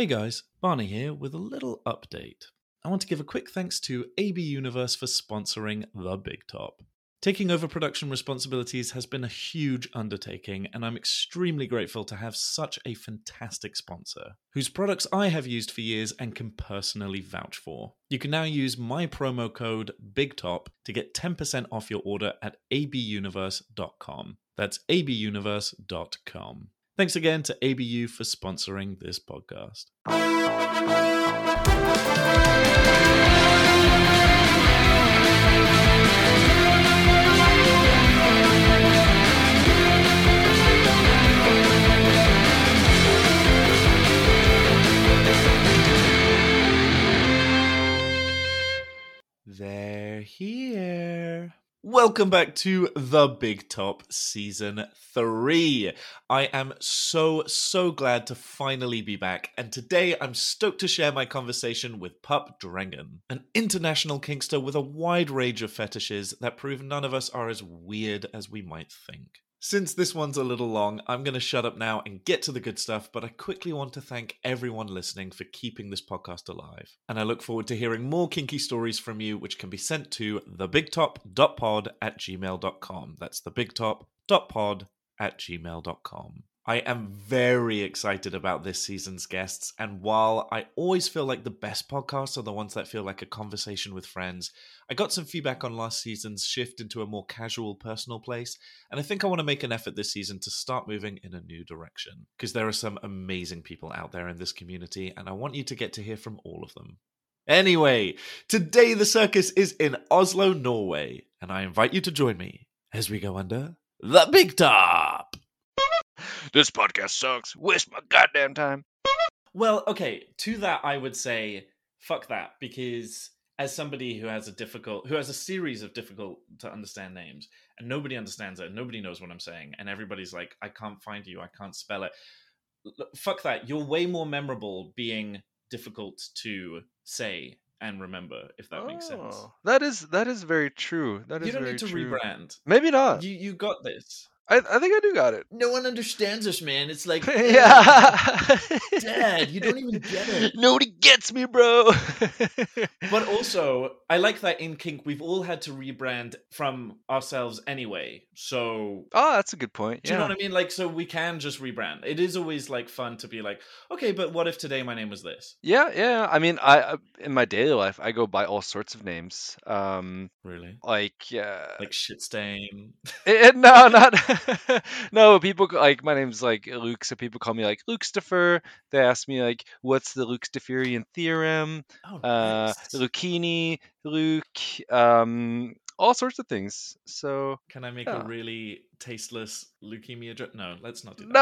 Hey guys, Barney here with a little update. I want to give a quick thanks to AB Universe for sponsoring The Big Top. Taking over production responsibilities has been a huge undertaking, and I'm extremely grateful to have such a fantastic sponsor, whose products I have used for years and can personally vouch for. You can now use my promo code BIGTOP to get 10% off your order at abuniverse.com. That's abuniverse.com. Thanks again to ABU for sponsoring this podcast. They're here. Welcome back to The Big Top Season 3. I am so, so glad to finally be back, and today I'm stoked to share my conversation with Pup Drengen, an international kinkster with a wide range of fetishes that prove none of us are as weird as we might think. Since this one's a little long, I'm going to shut up now and get to the good stuff, but I quickly want to thank everyone listening for keeping this podcast alive. And I look forward to hearing more kinky stories from you, which can be sent to thebigtop.pod at gmail.com. That's thebigtop.pod at gmail.com. I am very excited about this season's guests, and while I always feel like the best podcasts are the ones that feel like a conversation with friends, I got some feedback on last season's shift into a more casual, personal place, and I think I want to make an effort this season to start moving in a new direction. Because there are some amazing people out there in this community, and I want you to get to hear from all of them. Anyway, today the circus is in Oslo, Norway, and I invite you to join me as we go under the big top. This podcast sucks. Waste my goddamn time. Well, okay, to that I would say fuck that because as somebody who has a difficult who has a series of difficult to understand names and nobody understands it, and nobody knows what I'm saying and everybody's like I can't find you, I can't spell it. Fuck that. You're way more memorable being difficult to say and remember if that makes sense. Oh, That is that is very true. That is You don't very need to true. rebrand. Maybe not. You you got this. I, I think I do got it. No one understands us, man. It's like yeah. Dad, you don't even get it. Nobody gets me, bro. But also, I like that in Kink, we've all had to rebrand from ourselves anyway. So, oh, that's a good point. do you know what I mean? Like, so we can just rebrand. It is always like fun to be like, okay, but what if today my name was this? Yeah, yeah. I mean, I in my daily life, I go by all sorts of names. Um, Really? like uh, Like shit stain. Eh, eh, no, not no. People like my name's like Luke, so people call me like Lukestifer. They ask me like, "What's the Lukestiferian theorem?" Oh, Uh, nice. Lucchini, Luke, um, all sorts of things. So Can I make yeah. a really tasteless leukemia joke? No, let's not do that.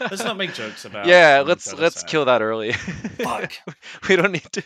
no, Let's not, make jokes about. yeah, let's let's sad. kill that early. Fuck. we don't need to.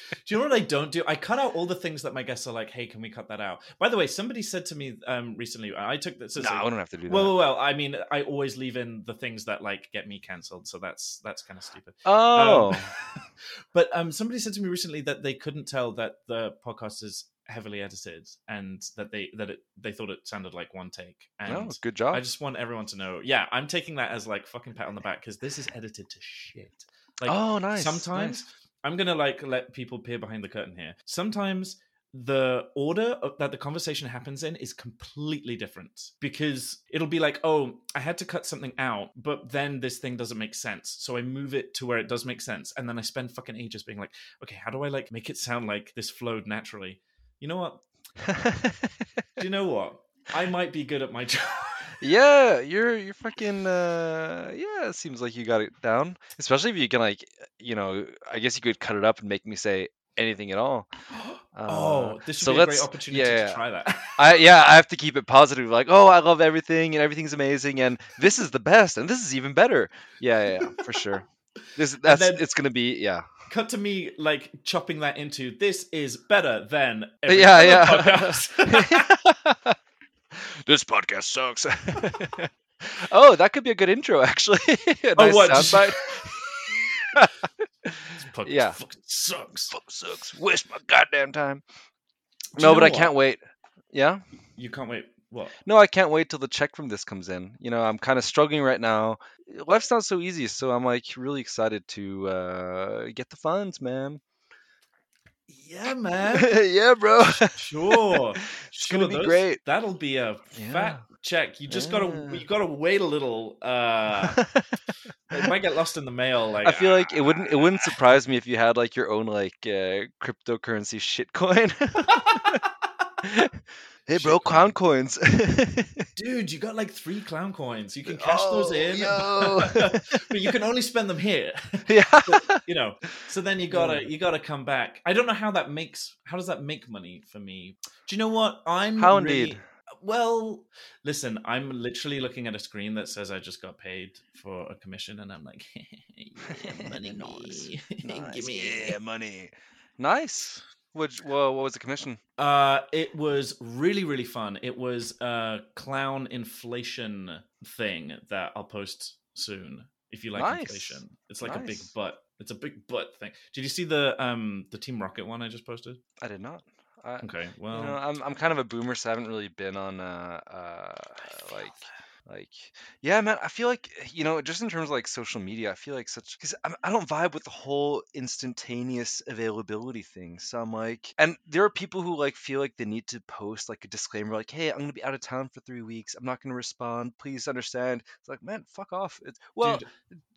Do you know what I don't do? I cut out all the things that my guests are like, "Hey, can we cut that out?" By the way, somebody said to me um, recently. I took this. no, a- we don't have to do that. Well, well, well, I mean, I always leave in the things that like get me cancelled, so that's that's kind of stupid. oh, Um, but um, somebody said to me recently that they couldn't tell that the podcast is heavily edited, and that they that it they thought it sounded like one take. And no, good job. I just want everyone to know, yeah, I'm taking that as like fucking pat on the back because this is edited to shit. Like oh, nice. sometimes nice. I'm gonna like let people peer behind the curtain here. Sometimes the order of, that the conversation happens in is completely different because it'll be like, oh, I had to cut something out, but then this thing doesn't make sense, so I move it to where it does make sense, and then I spend fucking ages being like, okay, how do I like make it sound like this flowed naturally? You know what? Do you know what? I might be good at my job. Yeah, you're you're fucking uh yeah, it seems like you got it down. Especially if you can like you know, I guess you could cut it up and make me say anything at all. Uh, oh, this should so be a great opportunity yeah, to try that. I yeah, I have to keep it positive like, "Oh, I love everything and everything's amazing and this is the best and this is even better." Yeah, yeah, yeah for sure. This that's then- it's going to be yeah. cut to me like chopping that into this is better than Yeah, yeah. this podcast sucks. oh, that could be a good intro actually. a Oh, nice what, soundbite. This podcast Yeah. fucking sucks. Fuck sucks. Waste my goddamn time. Do No, but I can't wait. Yeah. You can't wait. What? No, I can't wait till the check from this comes in. You know, I'm kind of struggling right now. Life's not so easy, so I'm like really excited to uh, get the funds, man. Yeah, man. yeah, bro. Sure. It's sure, gonna be those- great. That'll be a Yeah. fat check. You just gotta you gotta wait a little. Uh it might get lost in the mail. Like I feel like it wouldn't it wouldn't ah. surprise me if you had like your own like uh, cryptocurrency shitcoin. Hey, bro, clown coins. Dude, you got like three clown coins. You can cash those Oh, in, but you can only spend them here. yeah. you know. So then you gotta you gotta come back. I don't know how that makes. How does that make money for me? Do you know what? I'm How really- indeed. Well, listen, I'm literally looking at a screen that says I just got paid for a commission, and I'm like, yeah, money. Nice. give me. Yeah, money. Nice. Which, what was the commission? Uh, it was really really fun. It was a clown inflation thing that I'll post soon. If you like Nice. inflation, it's like a big Nice. butt. It's a big butt thing. Did you see the um the Team Rocket one I just posted? I did not. I, Okay, well, you know, I'm I'm kind of a boomer, so I haven't really been on uh uh like that. Like yeah, man. I feel like eh, you know, just in terms of like social media, I feel like such because I don't vibe with the whole instantaneous availability thing. So I'm like, and there are people who like feel like they need to post like a disclaimer, like, hey, I'm gonna be out of town for three weeks. I'm not gonna respond. Please understand. It's like, man, fuck off. It's well, Dude,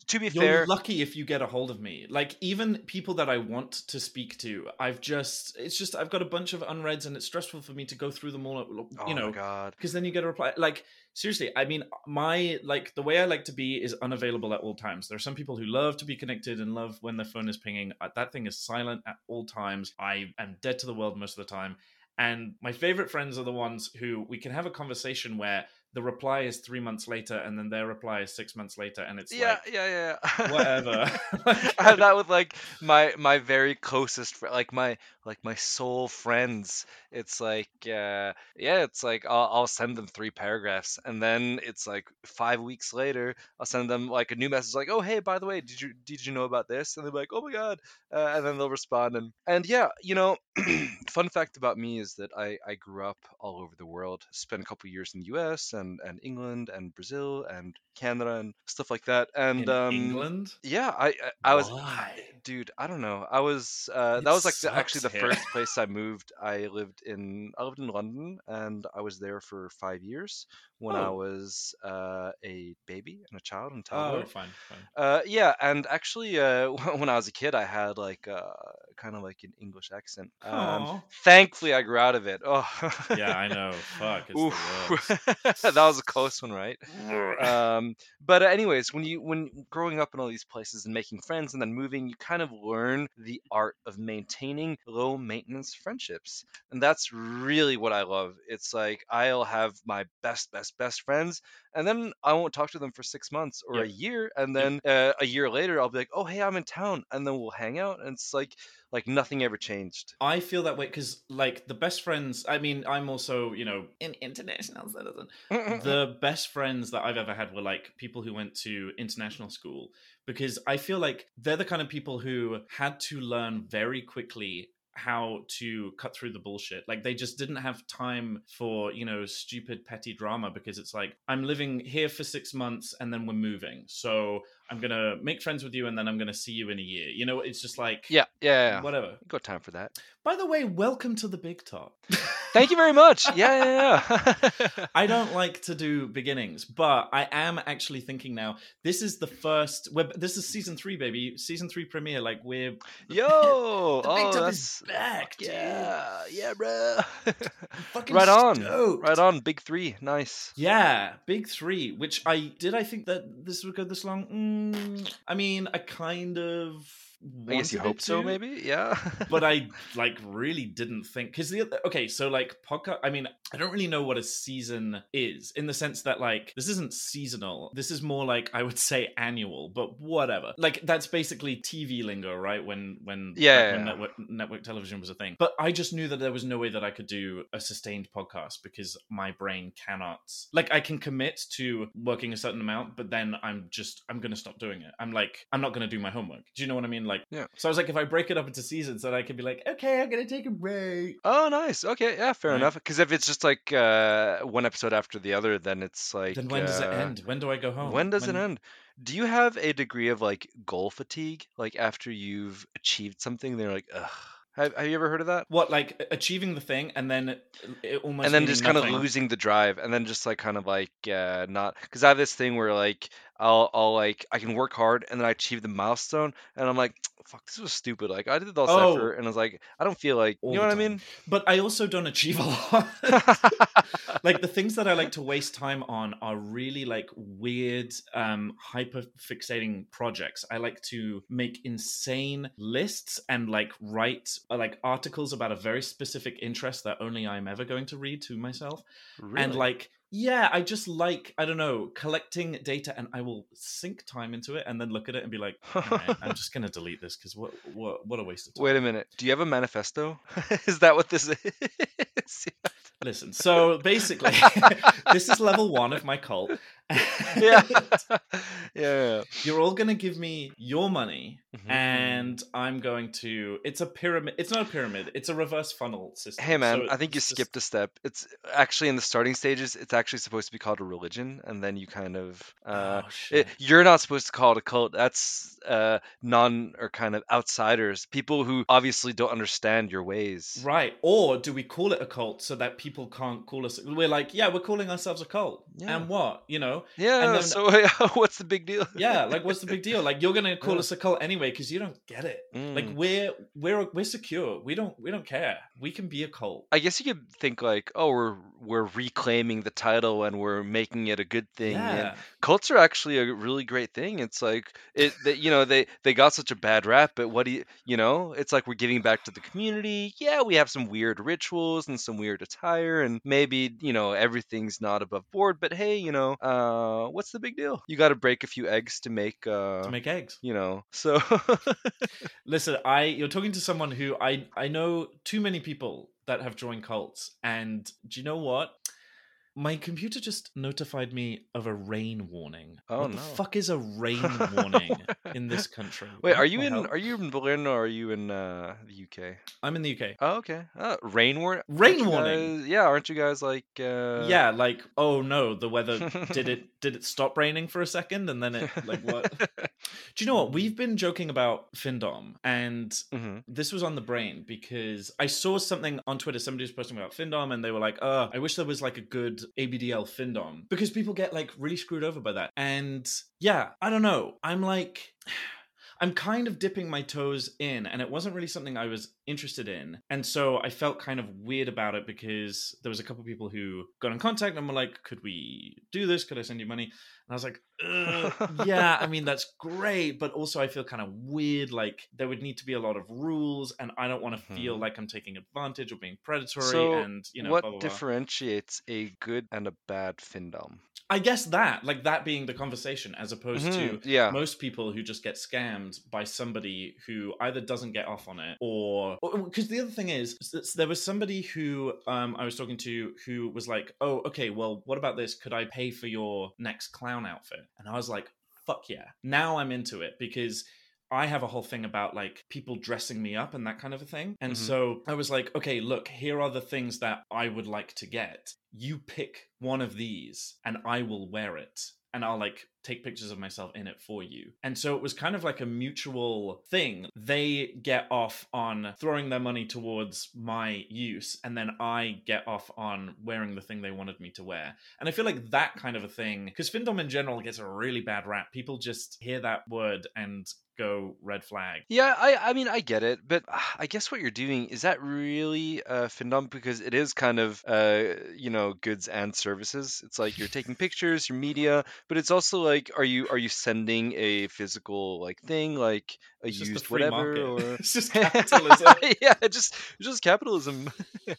to be You're fair, lucky if you get a hold of me. Like even people that I want to speak to, I've just it's just I've got a bunch of unreads and it's stressful for me to go through them all. You oh know, because then you get a reply. Like seriously, I mean, my like the way I like to be is unavailable at all times. There are some people who love to be connected and love when their phone is pinging. Uh, That thing is silent at all times. I am dead to the world most of the time. And my favorite friends are the ones who we can have a conversation where the reply is three months later and then their reply is six months later, and it's Yeah, like yeah, yeah. whatever. I have that with like my my very closest like my like my soul friends. It's like uh yeah, it's like I'll I'll send them three paragraphs and then it's like 5 weeks later I'll send them like a new message like, "Oh, hey, by the way, did you did you know about this?" And they're like, "Oh my god." Uh, and then they'll respond and and yeah, you know, fun fact about me is that I I grew up all over the world. Spent a couple years in the US and and England and Brazil and Canada and stuff like that. And in um England. yeah, I I, I was Why? dude, I don't know. I was uh, that was like the, actually the here. first place I moved. I lived in I lived in London and I was there for 5 years when I Oh. was uh, a baby and a child and toddler. Oh, fine, fine. Uh, yeah, and actually, uh, when I was a kid, I had like uh, kind of like an English accent. Um, thankfully, I grew out of it. Oh, yeah, I know. Fuck, it's the worst. that was a close one, right? um, but uh, anyways, when you when growing up in all these places and making friends and then moving, you kind of learn the art of maintaining low maintenance friendships, and that's really what I love. It's like I'll have my best, best, best friends, and then I won't talk to them for six months or a year, and then uh, a year later I'll be like, oh hey, I'm in town, and then we'll hang out, and it's like like nothing ever changed. I feel that way because, like, the best friends. I mean, I'm also, you know, an international citizen. the best friends that I've ever had were like people who went to international school because I feel like they're the kind of people who had to learn very quickly how to cut through the bullshit. Like they just didn't have time for, you know, stupid petty drama because it's like I'm living here for 6 months and then we're moving. So I'm going to make friends with you and then I'm going to see you in a year. You know, it's just like yeah, yeah, yeah. whatever. Got time for that. By the way, welcome to the big top. Thank you very much. Yeah, yeah, yeah. I don't like to do beginnings, but I am actually thinking now. This is the first. We're, this is season three, baby. Season three premiere. Like we're Yo, the big oh, top is back, dude. yeah, yeah, bro. Fucking right on, stoked. right on. Big three, nice. Yeah, big three. Which I did. I think that this would go this long. Mm, Mm, I mean, I kind of. I guess you wanted it hope so, to, maybe. Yeah. but I like really didn't think because the other- okay, so like podcast. I mean, I don't really know what a season is in the sense that like this isn't seasonal. This is more like I would say annual, but whatever. Like that's basically TV lingo, right? When when Yeah, like, when network network television was a thing. But I just knew that there was no way that I could do a sustained podcast because my brain cannot. Like I can commit to working a certain amount, but then I'm just I'm gonna stop doing it. I'm like I'm not gonna do my homework. Do you know what I mean? like Yeah. so i was like if i break it up into seasons then i can be like okay i'm gonna take a break Oh, nice. Okay, yeah, fair Right. enough. Because if it's just like uh, one episode after the other, then it's like. then when does it uh, end when do i go home When does it end? Do you have a degree of like goal fatigue? Like after you've achieved something, they're like, ugh. Have, have you ever heard of that? what like achieving the thing and then it, almost and then just kind of losing the drive, and then just like kind of like uh, not because I have this thing where like I'll I'll like I can work hard and then I achieve the milestone, and I'm like, fuck, this was stupid. Like I did all this Oh. effort, and I was like, I don't feel like you know what I mean. but i also don't achieve a lot like the things that I like to waste time on are really like weird, um, hyper fixating projects. I like to make insane lists and like write uh, like articles about a very specific interest that only I'm ever going to read to myself. Really? And like, yeah, I just like, I don't know, collecting data and I will sink time into it and then look at it and be like, "Alright, I'm just gonna delete this because what, what, what a waste of time. Wait a minute. Do you have a manifesto? is that what this is? Listen, so basically, this is level one of my cult. yeah. yeah. You're all going to give me your money, Mhm. and I'm going to. It's a pyramid. It's not a pyramid. It's a reverse funnel system. Hey man, So I think you just- skipped a step. It's actually in the starting stages. It's actually supposed to be called a religion, and then you kind of uh, oh, it, you're not supposed to call it a cult. That's uh, non or kind of outsiders, people who obviously don't understand your ways. Right. Or do we call it a cult so that people can't call us? We're like, yeah, we're calling ourselves a cult. Yeah. And what? You know? Yeah. then- so what's the big deal? Yeah. Like, what's the big deal? Like, you're gonna call Yeah. us a cult anyway because you don't get it. Like, Mm. we're we're we're secure. We don't we don't care. We can be a cult. I guess you could think like, oh, we're we're reclaiming the title and we're making it a good thing. Yeah. Cults are actually a really great thing. It's like it, that you know, they they got such a bad rap, but what do you, you know? It's like we're giving back to the community. Yeah, we have some weird rituals and some weird attire, and maybe you know everything's not above board. But hey, you know, uh, what's the big deal? You got to break a few eggs to make, uh, To make eggs. you know. So Listen, I you're talking to someone who I I know too many people that have joined cults, and do you know what? My computer just notified me of a rain warning. Oh, what the fuck is a rain warning in this country? wait, What are you in? hell? Are you in Berlin or are you in uh, the UK? I'm in the UK. Oh, okay. Uh, rain warning. Rain warning? yeah, aren't you guys like? Uh... yeah, like oh no, the weather did it did it stop raining for a second and then it like what? Do you know what? We've been joking about Findom and hmm this was on the brain because I saw something on Twitter. Somebody was posting about Findom, and they were like, "Oh, I wish there was like a good ABDL Findom because people get like really screwed over by that." And yeah, I don't know. I'm like. I'm kind of dipping my toes in, and it wasn't really something I was interested in. And so I felt kind of weird about it because there was a couple of people who got in contact and were like, Could we do this? Could I send you money? And I was like, Yeah, I mean, that's great. But also, I feel kind of weird. Like, there would need to be a lot of rules, and I don't want to feel Mhm. like I'm taking advantage or being predatory. So, and, you know, what blah, blah, blah. differentiates a good and a bad findom? I guess that, like, that being the conversation as opposed to Mhm, yeah. most people who just get scammed by somebody who either doesn't get off on it or because the other thing is there was somebody who um, I was talking to who was like, "Oh, okay, well, what about this? Could I pay for your next clown outfit?" And I was like, "Fuck yeah!" Now I'm into it because. I have a whole thing about like people dressing me up and that kind of a thing. And Mhm. so I was like, okay, look, here are the things that I would like to get. You pick one of these and I will wear it and I'll like take pictures of myself in it for you. And so it was kind of like a mutual thing. They get off on throwing their money towards my use, and then I get off on wearing the thing they wanted me to wear. And I feel like that kind of a thing, because Findom in general gets a really bad rap. People just hear that word and go red flag. Yeah, I I mean I get it, but I guess what you're doing is that really uh, findom because it is kind of uh you know goods and services. It's like you're taking pictures, your media, but it's also like are you are you sending a physical like thing like a It's used whatever market. or it's just capitalism. yeah, just just capitalism.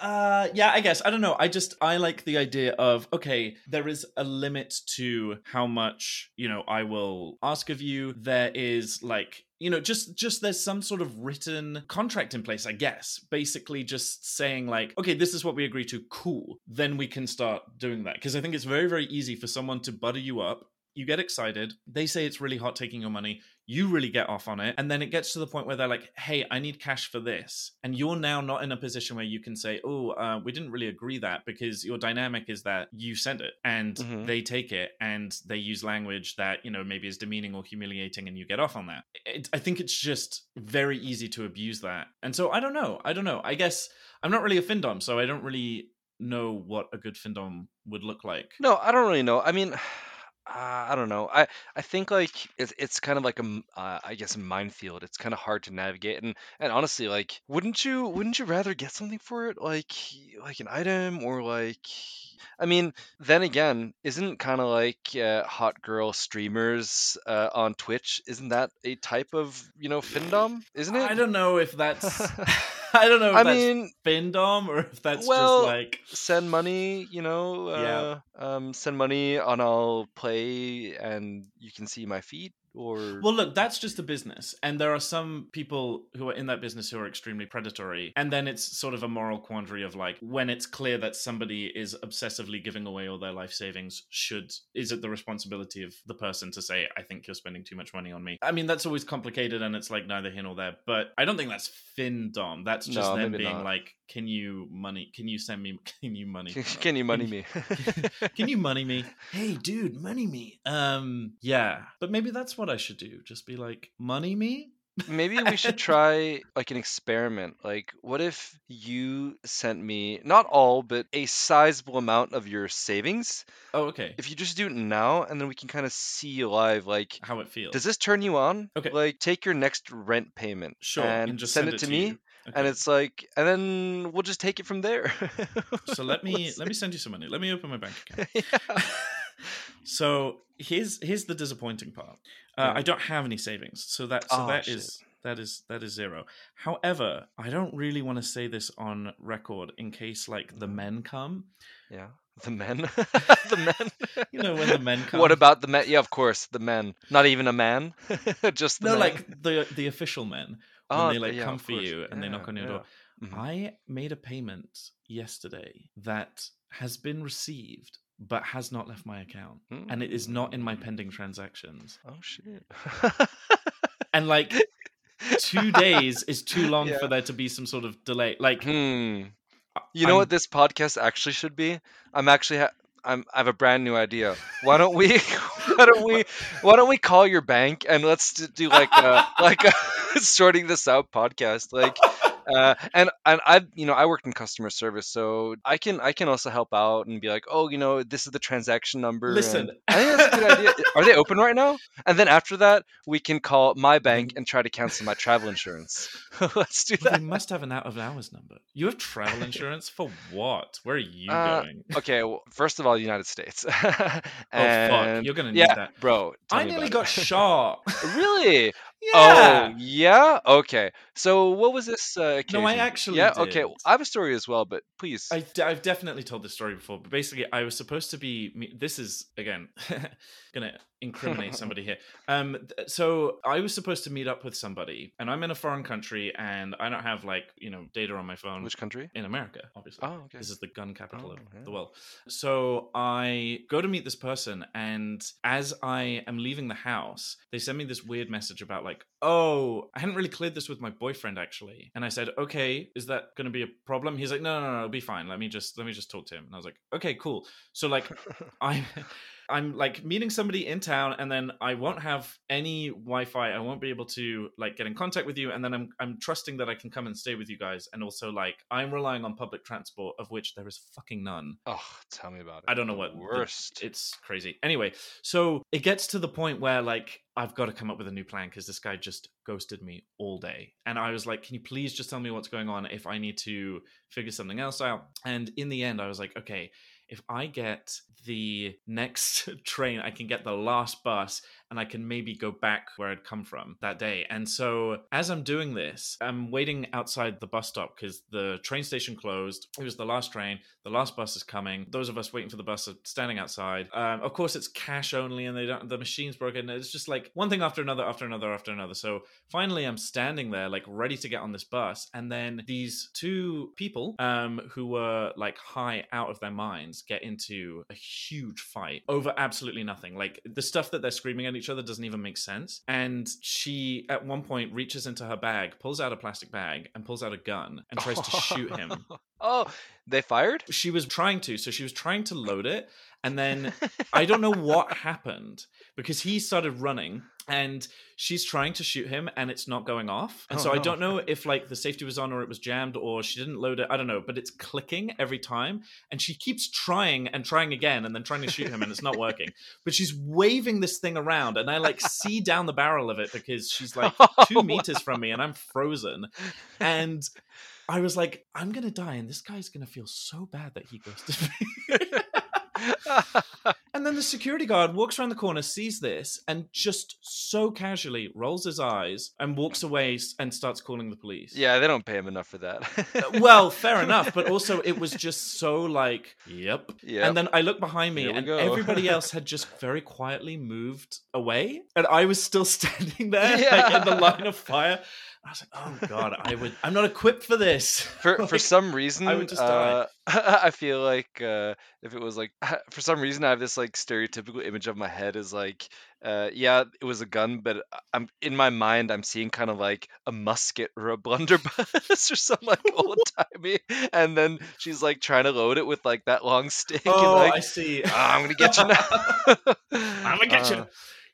Uh, yeah, I guess. I don't know. I just I like the idea of okay, there is a limit to how much you know I will ask of you. There is like you know just just there's some sort of written contract in place i guess. Basically just saying like okay this is what we agree to cool. Then we can start doing that. Because i think it's very very easy for someone to butter you up. You get excited. They say it's really hot taking your money you really get off on it. And then it gets to the point where they're like, hey, I need cash for this. And you're now not in a position where you can say, oh, uh, we didn't really agree that because your dynamic is that you send it and Mhm. they take it and they use language that, you know, maybe is demeaning or humiliating and you get off on that. It, I think it's just very easy to abuse that. And so I don't know. I don't know. I guess I'm not really a Findom, so I don't really know what a good Findom would look like. No, I don't really know. I mean, uh, I don't know. I I think like it's it's kind of like a m- uh, I guess a minefield. It's kind of hard to navigate, and and honestly, like, wouldn't you wouldn't you rather get something for it, like like an item or like. I mean, then again, isn't kind of like uh, hot girl streamers uh, on Twitch? Isn't that a type of you know findom? Isn't it? I don't know if that's. I don't know if I that's mean, Findom or if that's Well, just like. send money, you know, uh, um, send money and I'll play and you can see my feet or Well, look, that's just a business, and there are some people who are in that business who are extremely predatory, and then it's sort of a moral quandary of like when it's clear that somebody is obsessively giving away all their life savings, should is it the responsibility of the person to say, "I think you're spending too much money on me"? I mean, that's always complicated, and it's like neither here nor there. But I don't think that's fin dom That's just No, them being not. like, "Can you money? Can you send me? Can you money?" can you money me? Can you money me? Hey, dude, money me. Um, yeah, but maybe that's what I should do. Just be like, money me. Maybe we should try like an experiment. Like, what if you sent me not all, but a sizable amount of your savings? Oh, okay. If you just do it now, and then we can kind of see live, like, How it feels. does this turn you on? Okay. Like, take your next rent payment sure, and, and just send, it to me. you. and it's like and then we'll just take it from there so let me let me send you some money. Let me open my bank account. yeah. So here's here's the disappointing part. Uh, Yeah. I don't have any savings, so that so Oh, that shit. is that is that is zero. However, I don't really want to say this on record in case like the Mhm. men come. yeah the men the men You know when the men come. what about the men yeah of course the men not even a man just the no men. like the the official men when Oh, they like yeah, come for you and they knock on your door. yeah. Mhm. I made a payment yesterday that has been received but has not left my account. And it is not in my Mm. pending transactions. oh shit And like two days is too long Yeah. for there to be some sort of delay. Like hmm you know I'm- what this podcast actually should be i'm actually ha- I'm, I have a brand new idea. Why don't we? Why don't we? Why don't we call your bank and let's do like a like a sorting this out podcast. Like, uh, and and I you know I worked in customer service, so I can I can also help out and be like, oh, you know, this is the transaction number. Listen. and I think that's a good idea. Are they open right now? And then after that, we can call my bank and try to cancel my travel insurance. let's do Well, that. they must have an out of hours number. You have travel insurance for what? Where are you Uh, going? Okay, well, first of all, United States. Oh fuck! You're gonna need yeah, that. bro. I nearly got it. shot. really? Yeah. Oh, yeah. Okay. So, what was this uh, occasion? No, I actually Yeah. Okay. did. I have a story as well, but please. I, have definitely told this story before, but basically, I was supposed to be. me- This is again gonna incriminate somebody here. Um, th- so I was supposed to meet up with somebody, and I'm in a foreign country, and I don't have like you know data on my phone. Which country? in America, obviously. Oh, okay. This is the gun capital Oh, of yeah. the world. So I go to meet this person, and as I am leaving the house, they send me this weird message about, like, oh, I hadn't really cleared this with my boyfriend actually. And I said, okay, is that going to be a problem? He's like, no, no, no, it'll be fine. Let me just let me just talk to him. And I was like, okay, cool. So like, I'm. I'm like meeting somebody in town, and then I won't have any Wi-Fi. I won't be able to like get in contact with you, and then I'm I'm trusting that I can come and stay with you guys. And also like I'm relying on public transport, of which there is fucking none. oh, tell me about it. I don't know The what the- worst. It's crazy. Anyway, so it gets to the point where like I've got to come up with a new plan because this guy just ghosted me all day, and I was like, "Can you please just tell me what's going on if I need to figure something else out?" And in the end, I was like, "Okay." If I get the next train, I can get the last bus and I can maybe go back where I'd come from that day. And so, as I'm doing this, I'm waiting outside the bus stop because the train station closed. It was the last train. The last bus is coming. Those of us waiting for the bus are standing outside. Um, of course, it's cash only, and they don't. The machine's broken. It's just like one thing after another, after another, after another. So finally, I'm standing there, like ready to get on this bus, and then these two people, um, who were like high out of their minds, get into a huge fight over absolutely nothing. Like the stuff that they're screaming at each other doesn't even make sense. And she, at one point, reaches into her bag, pulls out a plastic bag, and pulls out a gun and tries to shoot him. Oh, they fired? She was trying to. So she was trying to load it. And then I don't know what happened because he started running and she's trying to shoot him and it's not going off. And Oh, so I don't know if like the safety was on or it was jammed or she didn't load it. I don't know, but it's clicking every time. And she keeps trying and trying again and then trying to shoot him and it's not working. But she's waving this thing around and I like see down the barrel of it because she's like two meters from me and I'm frozen. And I was like, I'm gonna die, and this guy's gonna feel so bad that he ghosted me. and then the security guard walks around the corner, sees this, and just so casually rolls his eyes and walks away and starts calling the police. yeah, they don't pay him enough for that. Uh, well, fair enough, but also it was just so like, yep. yeah. And then I look behind me, and go. everybody else had just very quietly moved away, and I was still standing there, like Yeah. in the line of fire. I was like, "Oh God, I would. I'm not equipped for this." for for some reason I would just uh, die. I feel like uh, if it was like for some reason I have this like stereotypical image of my head is like uh, yeah it was a gun but I'm in my mind I'm seeing kind of like a musket or a blunderbuss or something like old timey and then she's like trying to load it with like that long stick Oh, and like I see. "Ah, I'm gonna get you now I'm gonna get you.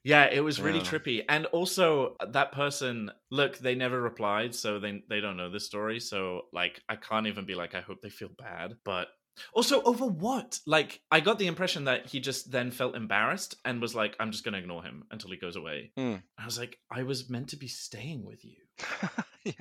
Yeah, it was really yeah. trippy, and also that person. Look, they never replied, so they they don't know this story. So like, I can't even be like, I hope they feel bad. But also over what? Like, I got the impression that he just then felt embarrassed and was like, I'm just gonna ignore him until he goes away. Hmm. I was like, I was meant to be staying with you. yeah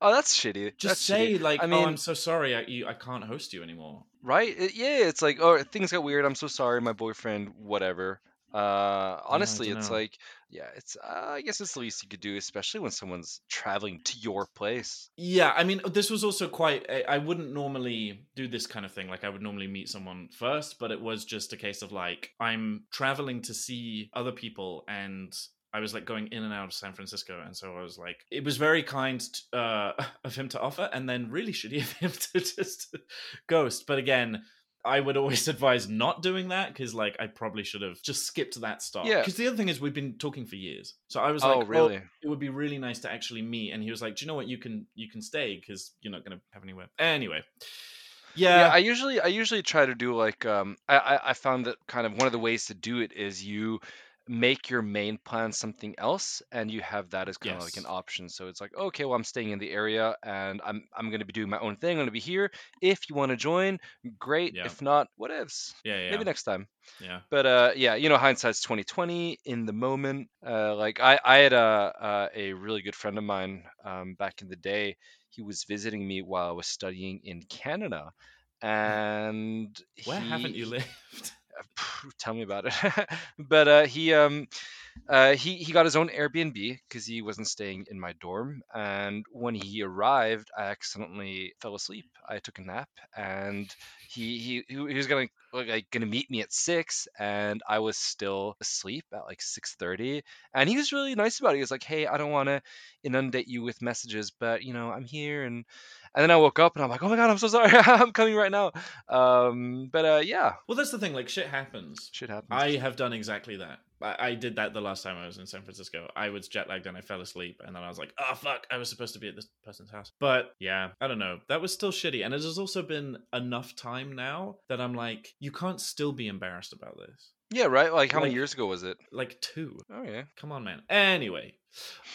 oh that's shitty Just That's say shitty. like, I oh, mean- I'm so sorry, I you, I can't host you anymore. right It- yeah it's like oh things got weird i'm so sorry my boyfriend whatever uh honestly it's dunno. like yeah it's uh, i guess it's the least you could do especially when someone's traveling to your place Yeah, I mean, this was also quite. I- I wouldn't normally do this kind of thing. Like, I would normally meet someone first, but it was just a case of like, I'm traveling to see other people, and I was like going in and out of San Francisco, and so I was like, it was very kind t- uh, of him to offer, and then really shitty of him to just ghost. But again. I would always advise not doing that because, like, I probably should have just skipped that stop. Yeah. Because the other thing is, we've been talking for years, so I was oh like, really it would be really nice to actually meet and he was like do you know what you can you can stay because you're not going to have anywhere anyway yeah. yeah, i usually i usually try to do like um I i found that kind of one of the ways to do it is you make your main plan something else and you have that as kind of like an option. So it's like okay well i'm staying in the area and i'm i'm going to be doing my own thing i'm going to be here. If you want to join great. Yeah. if not what ifs? Yeah yeah maybe next time. Yeah. But uh yeah you know hindsight's 2020 in the moment. Uh like i i had a uh, a really good friend of mine um back in the day. He was visiting me while i was studying in canada and where he, haven't you lived tell me about it but uh he um uh, he he got his own Airbnb because he wasn't staying in my dorm. And when he arrived, I accidentally fell asleep. I took a nap, and he he he was gonna like gonna meet me at six, and I was still asleep at like six thirty. And he was really nice about it. He was like, "Hey, I don't want to inundate you with messages, but you know, I'm here." And and then I woke up, and I'm like, "Oh my god, I'm so sorry. I'm coming right now." Um, but uh, yeah, well that's the thing like shit happens shit happens. i have done exactly that I, I did that the last time i was in san francisco i was jet lagged and i fell asleep and then i was like oh fuck i was supposed to be at this person's house but yeah i don't know that was still shitty and it has also been enough time now that i'm like you can't still be embarrassed about this yeah, right. Like how many years ago was it? like two Oh yeah. Come on, man. Anyway,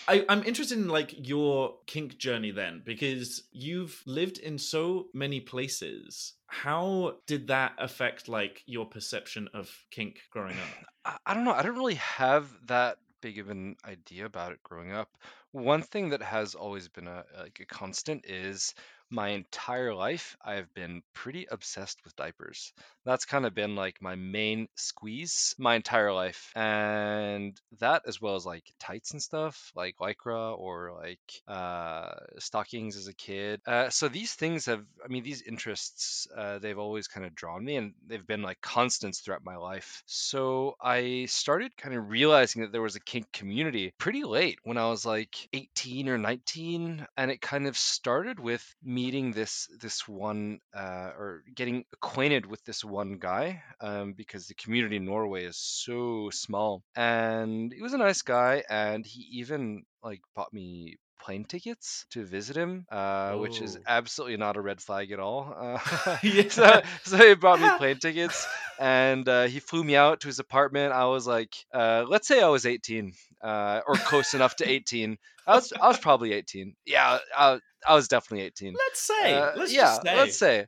I, I'm interested in like your kink journey then, because you've lived in so many places. How did that affect like your perception of kink growing up? I, I don't know. I don't really have that big of an idea about it growing up. One thing that has always been a like a constant is my entire life I've been pretty obsessed with diapers. That's kind of been like my main squeeze my entire life. And that as well as like tights and stuff, like lycra or like uh stockings as a kid. Uh so these things have I mean these interests uh they've always kind of drawn me and they've been like constants throughout my life. So I started kind of realizing that there was a kink community pretty late when I was like 18 or 19 and it kind of started with meeting this this one uh, or getting acquainted with this one guy um, because the community in Norway is so small, and he was a nice guy, and he even like bought me plane tickets to visit him, uh, which is Oh. absolutely not a red flag at all. Uh, Yeah. so, so he bought me plane tickets, and uh, he flew me out to his apartment. I was like, uh, let's say I was 18, uh, or close enough to 18. I was, I was probably 18. Yeah, I, I was definitely 18. Let's say. Uh, let's yeah, just say. let's say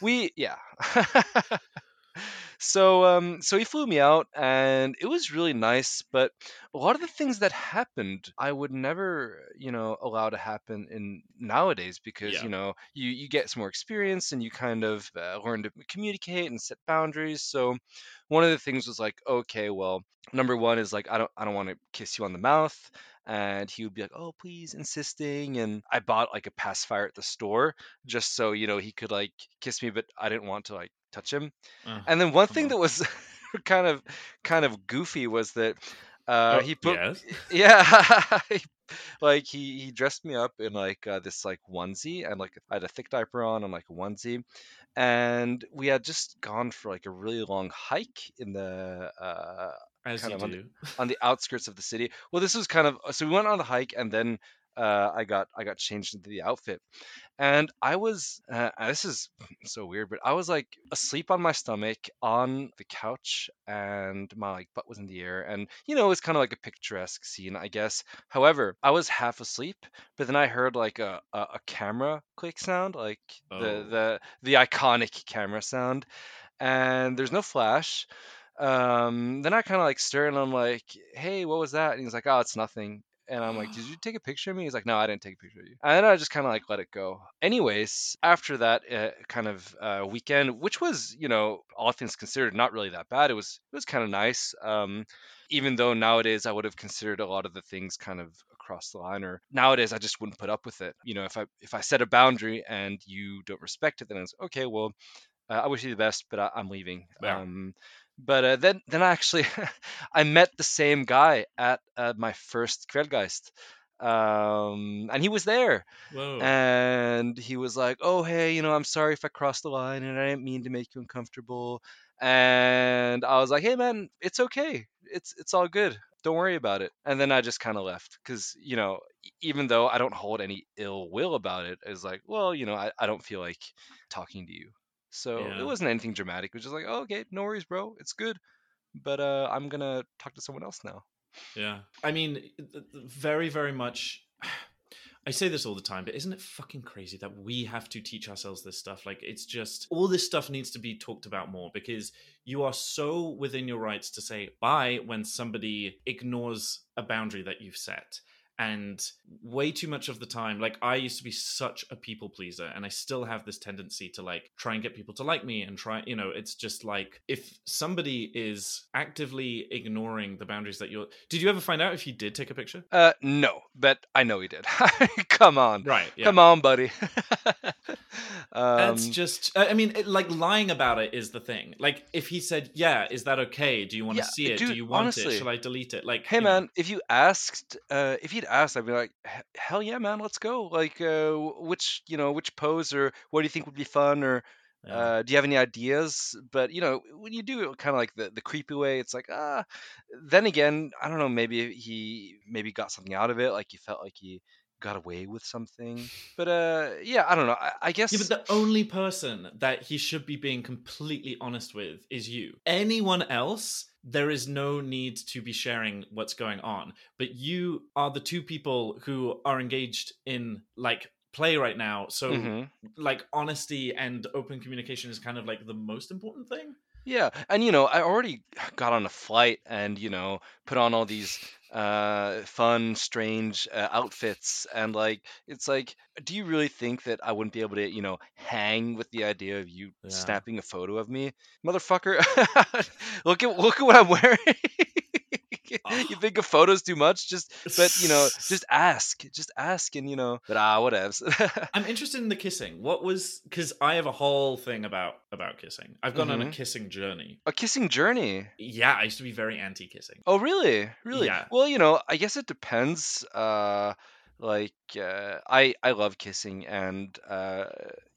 we yeah. So um so he flew me out and it was really nice, but a lot of the things that happened I would never, you know, allow to happen in nowadays because Yeah. you know, you you get some more experience and you kind of uh, learn to communicate and set boundaries. So one of the things was like, okay, well, number one is like I don't I don't want to kiss you on the mouth and he would be like, "Oh, please," insisting. And I bought like a pacifier at the store just so you know he could like kiss me, but I didn't want to like touch him. Uh, And then one thing on. that was kind of kind of goofy was that uh, oh, he put yes. yeah like he he dressed me up in like uh, this like onesie and like I had a thick diaper on and like a onesie. And we had just gone for like a really long hike in the uh, As kind you of on do. on the outskirts of the city. Well, this was kind of so we went on the hike and then uh, I got I got changed into the outfit, and I was uh, this is so weird, but I was like asleep on my stomach on the couch, and my like butt was in the air, and you know it was kind of like a picturesque scene, I guess. However, I was half asleep, but then I heard like a a, a camera click sound, like the Oh. the the iconic camera sound, and there's no flash. Um, then I kind of like stir and I'm like, hey, what was that? And he's like, oh, it's nothing. And I'm like, did you take a picture of me? He's like, no, I didn't take a picture of you. And then I just kind of like let it go. Anyways, after that uh, kind of uh, weekend, which was, you know, all things considered, not really that bad. It was it was kind of nice. Um, even though nowadays I would have considered a lot of the things kind of across the line, or nowadays I just wouldn't put up with it. You know, if I if I set a boundary and you don't respect it, then it's okay. Well, uh, I wish you the best, but I, I'm leaving. Yeah. Um, but uh, then, then I actually, I met the same guy at uh, my first Kveldgeist, um, and he was there, Whoa. and he was like, "Oh, hey, you know, I'm sorry if I crossed the line, and I didn't mean to make you uncomfortable." And I was like, "Hey, man, it's okay. It's it's all good. Don't worry about it." And then I just kind of left because you know, even though I don't hold any ill will about it, it's like, well, you know, I, I don't feel like talking to you. So Yeah. it wasn't anything dramatic. It was just like, oh, okay, no worries, bro. It's good. But uh, I'm gonna talk to someone else now. Yeah. I mean, very, very much. I say this all the time, but isn't it fucking crazy that we have to teach ourselves this stuff? Like, it's just all this stuff needs to be talked about more because you are so within your rights to say bye when somebody ignores a boundary that you've set. And way too much of the time, like I used to be such a people pleaser, and I still have this tendency to like try and get people to like me and try, you know, it's just like if somebody is actively ignoring the boundaries that you're. Did you ever find out if he did take a picture? Uh, no, but I know he did. Come on, Right. Yeah. come on, buddy. um, That's just. I mean, it, like lying about it is the thing. Like, if he said, "Yeah, is that okay? Do you want Yeah, to see it? dude, Do you want honestly. it? Shall I delete it?" Like, hey you know, man, if you asked, uh, if he'd asked, I'd be like, hell yeah, man, let's go. Like, uh, which you know, which pose or what do you think would be fun or yeah. uh, do you have any ideas? But you know, when you do it kind of like the, the creepy way, it's like ah. Then again, I don't know. Maybe he maybe got something out of it. Like he felt like he got away with something. But uh, yeah, I don't know. I, I guess Yeah, but the only person that he should be being completely honest with is you. Anyone else, there is no need to be sharing what's going on. But you are the two people who are engaged in like play right now. So Mhm. like honesty and open communication is kind of like the most important thing. Yeah, and you know, I already got on a flight and you know put on all these uh fun, strange uh, outfits, and like it's like, do you really think that I wouldn't be able to, you know, hang with the idea of you Yeah. snapping a photo of me, motherfucker? look at look at what I'm wearing. you think of photos too much? Just, but you know, just ask, just ask, and you know, but ah, whatevs. I'm interested in the kissing. What was because I have a whole thing about about kissing. I've gone on a Mhm. kissing journey. a kissing journey. Yeah, I used to be very anti kissing. Oh, really? Really? Yeah. Well, you know, I guess it depends. Uh, like uh, I I love kissing, and uh,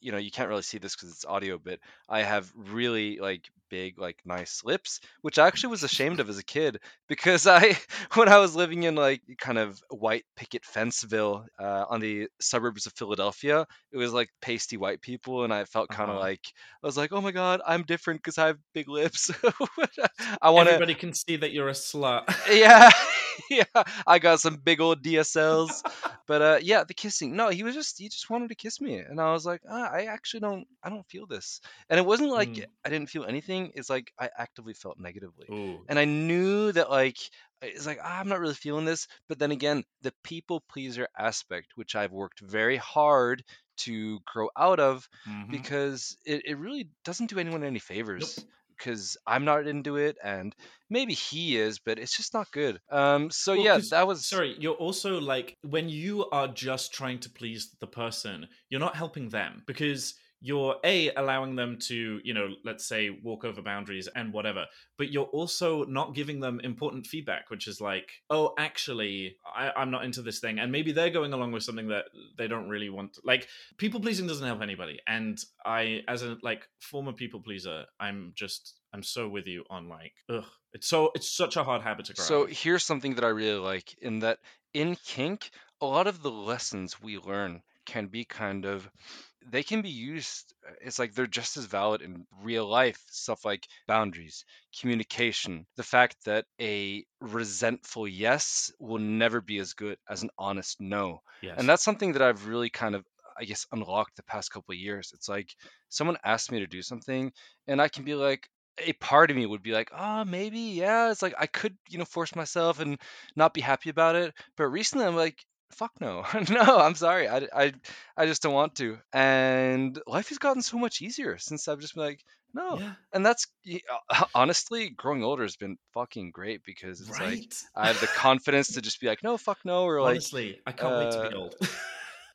you know you can't really see this because it's audio, but I have really like big like nice lips, which I actually was ashamed of as a kid because I when I was living in like kind of white picket fenceville uh, on the suburbs of Philadelphia, it was like pasty white people, and I felt kind of Uh-huh. like I was like, oh my god, I'm different because I have big lips. I want Everybody can see that you're a slut. yeah yeah i got some big old dsls but uh yeah the kissing no he was just he just wanted to kiss me and i was like ah, i actually don't i don't feel this and it wasn't like Mm. i didn't feel anything it's like i actively felt negatively Ooh. and i knew that like it's like ah, i'm not really feeling this but then again the people pleaser aspect which i've worked very hard to grow out of Mhm. because it, it really doesn't do anyone any favors Nope. Because i'm not into it and maybe he is but it's just not good. Um so Well, yeah that was Sorry, you're also like when you are just trying to please the person, you're not helping them because you're a allowing them to, you know, let's say walk over boundaries and whatever, but you're also not giving them important feedback, which is like, oh, actually, I, I'm not into this thing, and maybe they're going along with something that they don't really want. Like, people pleasing doesn't help anybody, and I, as a like former people pleaser, I'm just. I'm so with you on like, ugh, it's so it's such a hard habit to grow. So here's something that I really like in that in kink, a lot of the lessons we learn can be kind of they can be used uh, it's like they're just as valid in real life stuff like boundaries communication the fact that a resentful yes will never be as good as an honest no yes. and that's something that I've really kind of I guess unlocked the past couple of years. It's like someone asked me to do something and I can be like a part of me would be like, "Oh, maybe, yeah." It's like I could, you know, force myself and not be happy about it. But recently I'm like, "Fuck no. no, I'm sorry. I, I I just don't want to." And life has gotten so much easier since I've just been like, "No." yeah, And that's uh, honestly, growing older has been fucking great because it's like. I have the confidence to just be like, "No, fuck no," or like Honestly, I can't wait to be uh, old.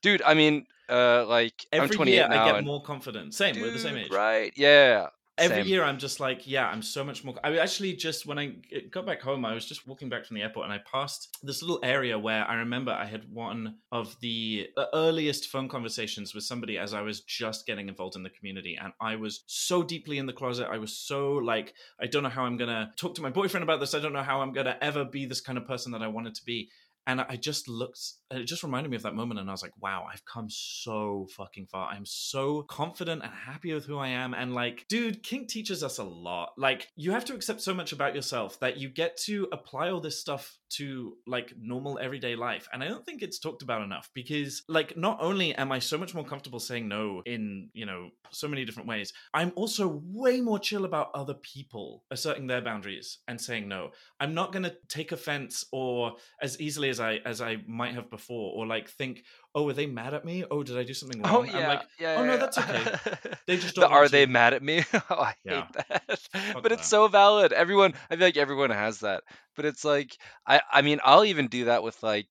Dude, I mean, uh, like I'm Every 28 year, now. I get and, more confident. Same, we're the same age. right? Yeah. Every same. year, I'm just like, yeah, I'm so much more. I actually just when I got back home, I was just walking back from the airport, and I passed this little area where I remember I had one of the uh, earliest phone conversations with somebody as I was just getting involved in the community, and I was so deeply in the closet. I was so like, I don't know how I'm gonna talk to my boyfriend about this. I don't know how I'm gonna ever be this kind of person that I wanted to be. And I just looked, it just reminded me of that moment. And I was like, wow, I've come so fucking far. I'm so confident and happy with who I am. And like, dude, Kink teaches us a lot. Like, you have to accept so much about yourself that you get to apply all this stuff to like normal everyday life. And I don't think it's talked about enough because, like, not only am I so much more comfortable saying no in, you know, so many different ways, I'm also way more chill about other people asserting their boundaries and saying no. I'm not going to take offense or as easily as I as I might have before, or like think, oh, are they mad at me? Oh, did I do something wrong? Oh yeah, I'm like, yeah. oh, no, yeah, that's okay. They just don't want are they to." mad at me? oh, I hate that. Fuck but it's that. so valid. Everyone, I feel like everyone has that. But it's like, I, I mean, I'll even do that with like.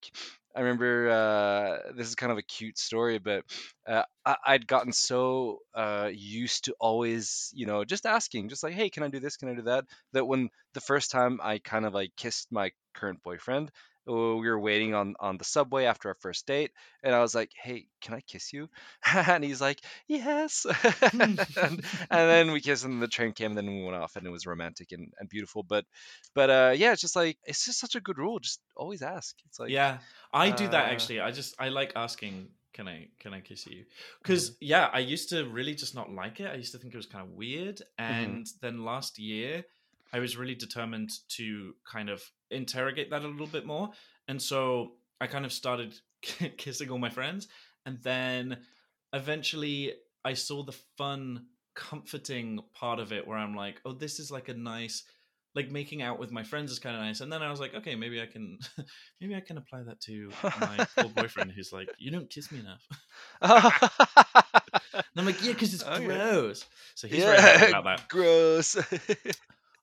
I remember uh, this is kind of a cute story, but uh, I, I'd gotten so uh, used to always, you know, just asking, just like, "Hey, can I do this? Can I do that?" That when the first time I kind of like kissed my current boyfriend, oh, we were waiting on on the subway after our first date, and I was like, "Hey, can I kiss you?" and he's like, "Yes." and, and then we kissed, and the train came, and then we went off, and it was romantic and, and beautiful. But, but uh, yeah, it's just like it's just such a good rule. Just always ask. It's like, yeah, I do that uh, actually. I just I like asking, can I can I kiss you? Because yeah, I used to really just not like it. I used to think it was kind of weird, and then last year, I was really determined to kind of interrogate that a little bit more, and so I kind of started kissing all my friends, and then eventually I saw the fun, comforting part of it where I'm like, oh, this is like a nice like making out with my friends is kind of nice. And then i was like okay maybe i can maybe i can apply that to my poor boyfriend who's like you don't kiss me enough and i'm like yeah because it's Okay. gross. So he's very happy about that. Gross.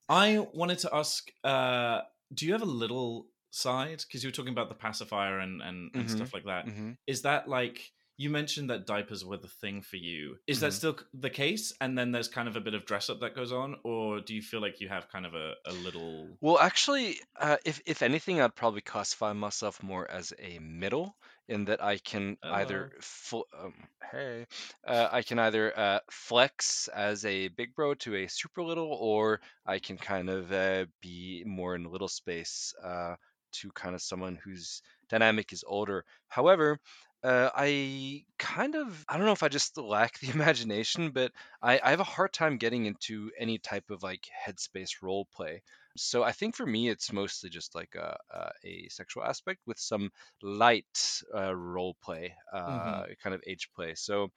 i wanted to ask uh do you have a little side because you were talking about the pacifier and and, and Mhm. stuff like that hmm is that like you mentioned that diapers were the thing for you is that Mhm. still the case and then there's kind of a bit of dress up that goes on or do you feel like you have kind of a, a little Well, actually, uh, if if anything, I'd probably classify myself more as a middle. In that I can either fl- um, hey, uh, I can either uh, flex as a big bro to a super little, or I can kind of uh, be more in little space uh, to kind of someone whose dynamic is older. However, uh, I kind of I don't know if I just lack the imagination, but I, I have a hard time getting into any type of like headspace role play. So I think for me, it's mostly just like a, a, a sexual aspect with some light uh, role play, uh, kind of age play. So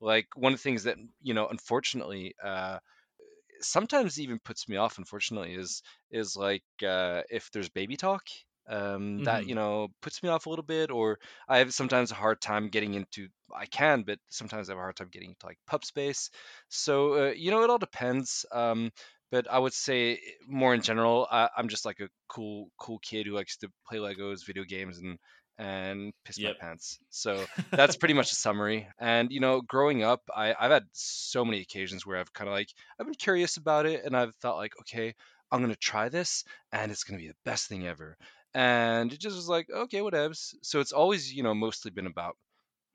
like one of the things that you know, unfortunately, uh, sometimes even puts me off unfortunately is is like uh, if there's baby talk um, that hmm you know puts me off a little bit or i have sometimes a hard time getting into i can but sometimes i have a hard time getting into like pup space. So uh, you know it all depends um, but i would say more in general I, i'm just like a cool cool kid who likes to play legos video games and and piss my pants so that's pretty much a summary. And you know, growing up, I, I've had so many occasions where I've kind of like I've been curious about it, and I've thought like, okay, I'm gonna try this, and it's gonna be the best thing ever. And it just was like, okay, whatevs. So it's always you know mostly been about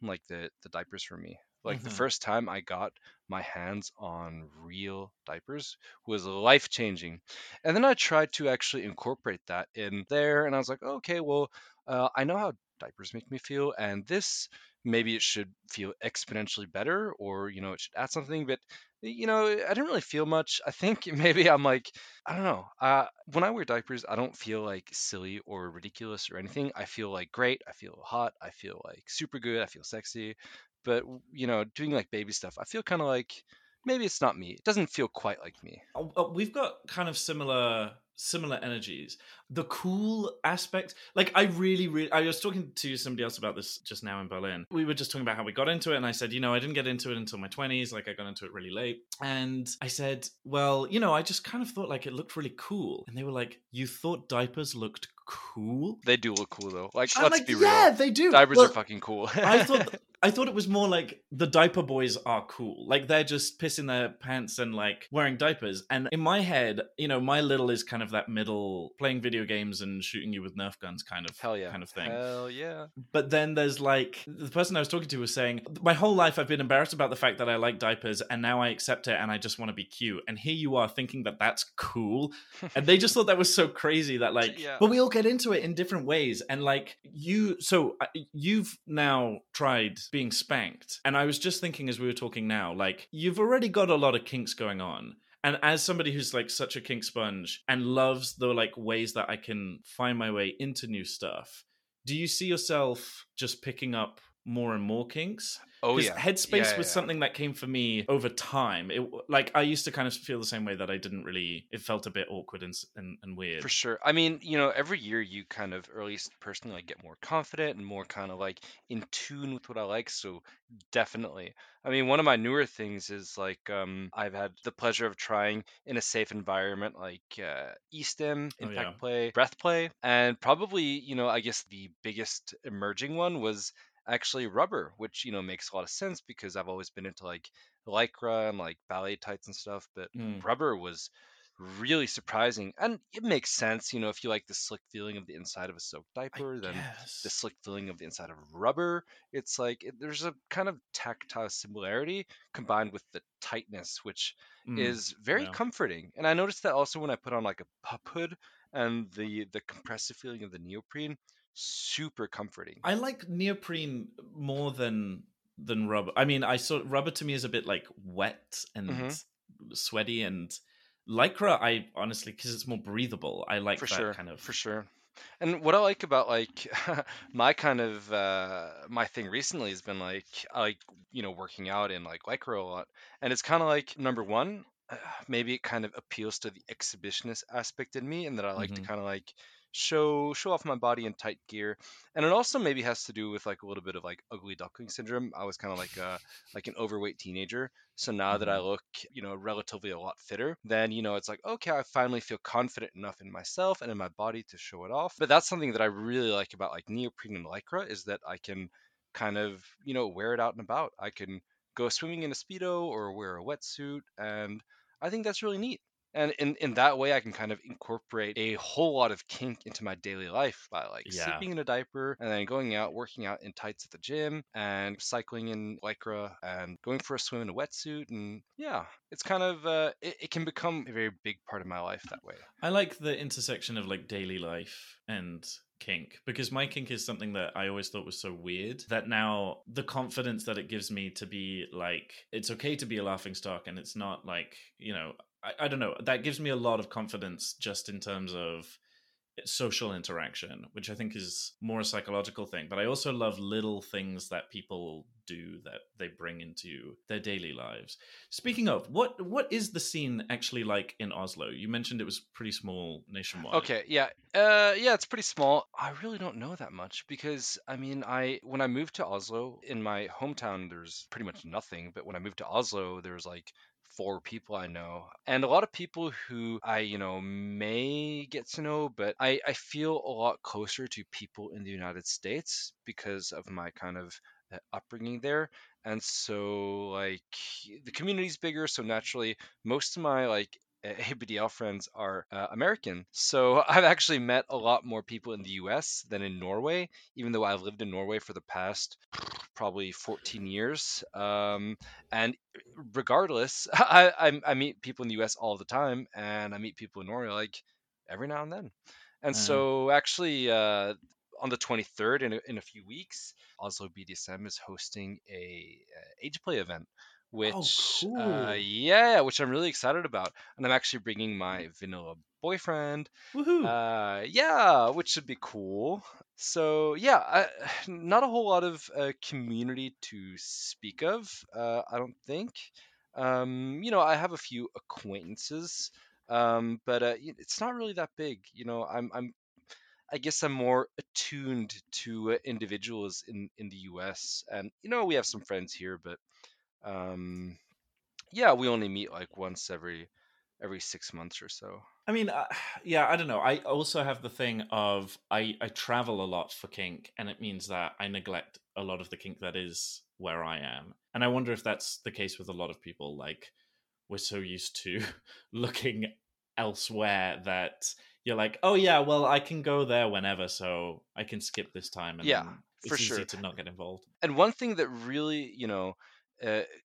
like the the diapers for me. Like the hmm first time I got my hands on real diapers was life changing. And then I tried to actually incorporate that in there and I was like, okay, well, uh, I know how diapers make me feel and this maybe it should feel exponentially better or you know it should add something but you know i didn't really feel much i think maybe i'm like i don't know uh, when i wear diapers i don't feel like silly or ridiculous or anything i feel like great i feel hot i feel like super good i feel sexy but you know doing like baby stuff i feel kind of like maybe it's not me it doesn't feel quite like me Uh, uh, We've got kind of similar similar energies. The cool aspect, like I really, really, I was talking to somebody else about this just now in Berlin. We were just talking about how we got into it, and I said, you know, I didn't get into it until my twenties. Like I got into it really late, and I said, well, you know, I just kind of thought like it looked really cool, and they were like, you thought diapers looked cool? they do look cool though like I'm let's like, be yeah, real they do. diapers are fucking cool I thought I thought it was more like the diaper boys are cool. Like they're just pissing their pants and like wearing diapers. And in my head, you know, my little is kind of that middle playing video games and shooting you with Nerf guns kind of hell yeah kind of thing. hell yeah But then there's like the person I was talking to was saying, My whole life I've been embarrassed about the fact that I like diapers and now I accept it and I just want to be cute. And here you are thinking that that's cool. And they just thought that was so crazy that like, Yeah. but we all get into it in different ways. And like you, so uh, you've now tried being spanked. And I was just thinking as we were talking now, like you've already got a lot of kinks going on. And as somebody who's like such a kink sponge and loves the like ways that I can find my way into new stuff, do you see yourself just picking up more and more kinks? Oh yeah Headspace Yeah, was yeah. something that came for me over time. It like I used to kind of feel the same way that I didn't really. It felt a bit awkward and and, and weird. For sure. I mean, you know, every year you kind of, or at least personally, like get more confident and more kind of like in tune with what I like. So definitely. I mean, one of my newer things is like um, I've had the pleasure of trying in a safe environment like uh, e-stim, Oh, impact yeah. play, breath play, and probably, you know, I guess the biggest emerging one was actually rubber, which, you know, makes a lot of sense because I've always been into like lycra and like ballet tights and stuff. But Mm, rubber was really surprising and it makes sense you know if you like the slick feeling of the inside of a soaked I diaper then guess. the slick feeling of the inside of rubber it's like it, there's a kind of tactile similarity combined with the tightness which Mm, is very yeah. comforting and i noticed that also when i put on like a pup hood and the the compressive feeling of the neoprene super comforting I like neoprene more than than rubber. I mean, I saw rubber to me is a bit like wet and Mhm. sweaty, and lycra. I honestly, because it's more breathable, I like for that sure kind of. for sure and what i like about like my kind of uh my thing recently has been like I like you know working out in like lycra a lot and it's kind of like number one maybe it kind of appeals to the exhibitionist aspect in me and that i like to Mhm. kind of like show show off my body in tight gear and it also maybe has to do with like a little bit of like ugly duckling syndrome i was kind of like uh like an overweight teenager so now that I Mhm. look, you know, relatively a lot fitter, then, you know, it's like, okay, I finally feel confident enough in myself and in my body to show it off. But that's something that I really like about like neoprene and lycra is that I can kind of, you know, wear it out and about. I can go swimming in a Speedo or wear a wetsuit. And I think that's really neat. And in, in that way i can kind of incorporate a whole lot of kink into my daily life by like Yeah. sleeping in a diaper and then going out working out in tights at the gym and cycling in lycra and going for a swim in a wetsuit and yeah it's kind of uh, it, it can become a very big part of my life that way I like the intersection of like daily life and kink because my kink is something that I always thought was so weird that now the confidence that it gives me to be like it's okay to be a laughing stock and it's not like you know I, I don't know that gives me a lot of confidence just in terms of social interaction which i think is more a psychological thing but i also love little things that people do that they bring into their daily lives speaking of what what is the scene actually like in oslo you mentioned it was pretty small nationwide Okay, yeah. Uh yeah, it's pretty small. I really don't know that much because I mean, I when I moved to Oslo in my hometown there's pretty much nothing, but when I moved to Oslo there's like four people I know and a lot of people who I, you know, may get to know, but I I feel a lot closer to people in the United States because of my kind of uh, upbringing there. And so like the community's bigger, so naturally most of my like ABDL friends are uh, American. So I've actually met a lot more people in the US than in Norway, even though I've lived in Norway for the past probably 14 years. Um, and regardless, I, I, I meet people in the US all the time, and I meet people in Norway like every now and then. And Mhm. so actually, uh, on the 23rd, in a, in a few weeks, Oslo BDSM is hosting a uh, age play event. Which, uh, cool. yeah, which I'm really excited about, and I'm actually bringing my vanilla boyfriend. Woohoo! Uh, yeah, which should be cool. So yeah, I, not a whole lot of uh, community to speak of. Uh, I don't think. Um, you know, I have a few acquaintances, um, but uh, it's not really that big. You know, I'm I'm I guess I'm more attuned to uh, individuals in in the U.S. and you know we have some friends here, but um, yeah, we only meet like once every every six months or so. I mean, uh, yeah, I don't know. I also have the thing of I I travel a lot for kink, and it means that I neglect a lot of the kink that is where I am, and I wonder if that's the case with a lot of people. Like we're so used to looking elsewhere that you're like, oh yeah, well I can go there whenever, so I can skip this time, and Yeah, for it's easy sure. to not get involved. And one thing that really, you know,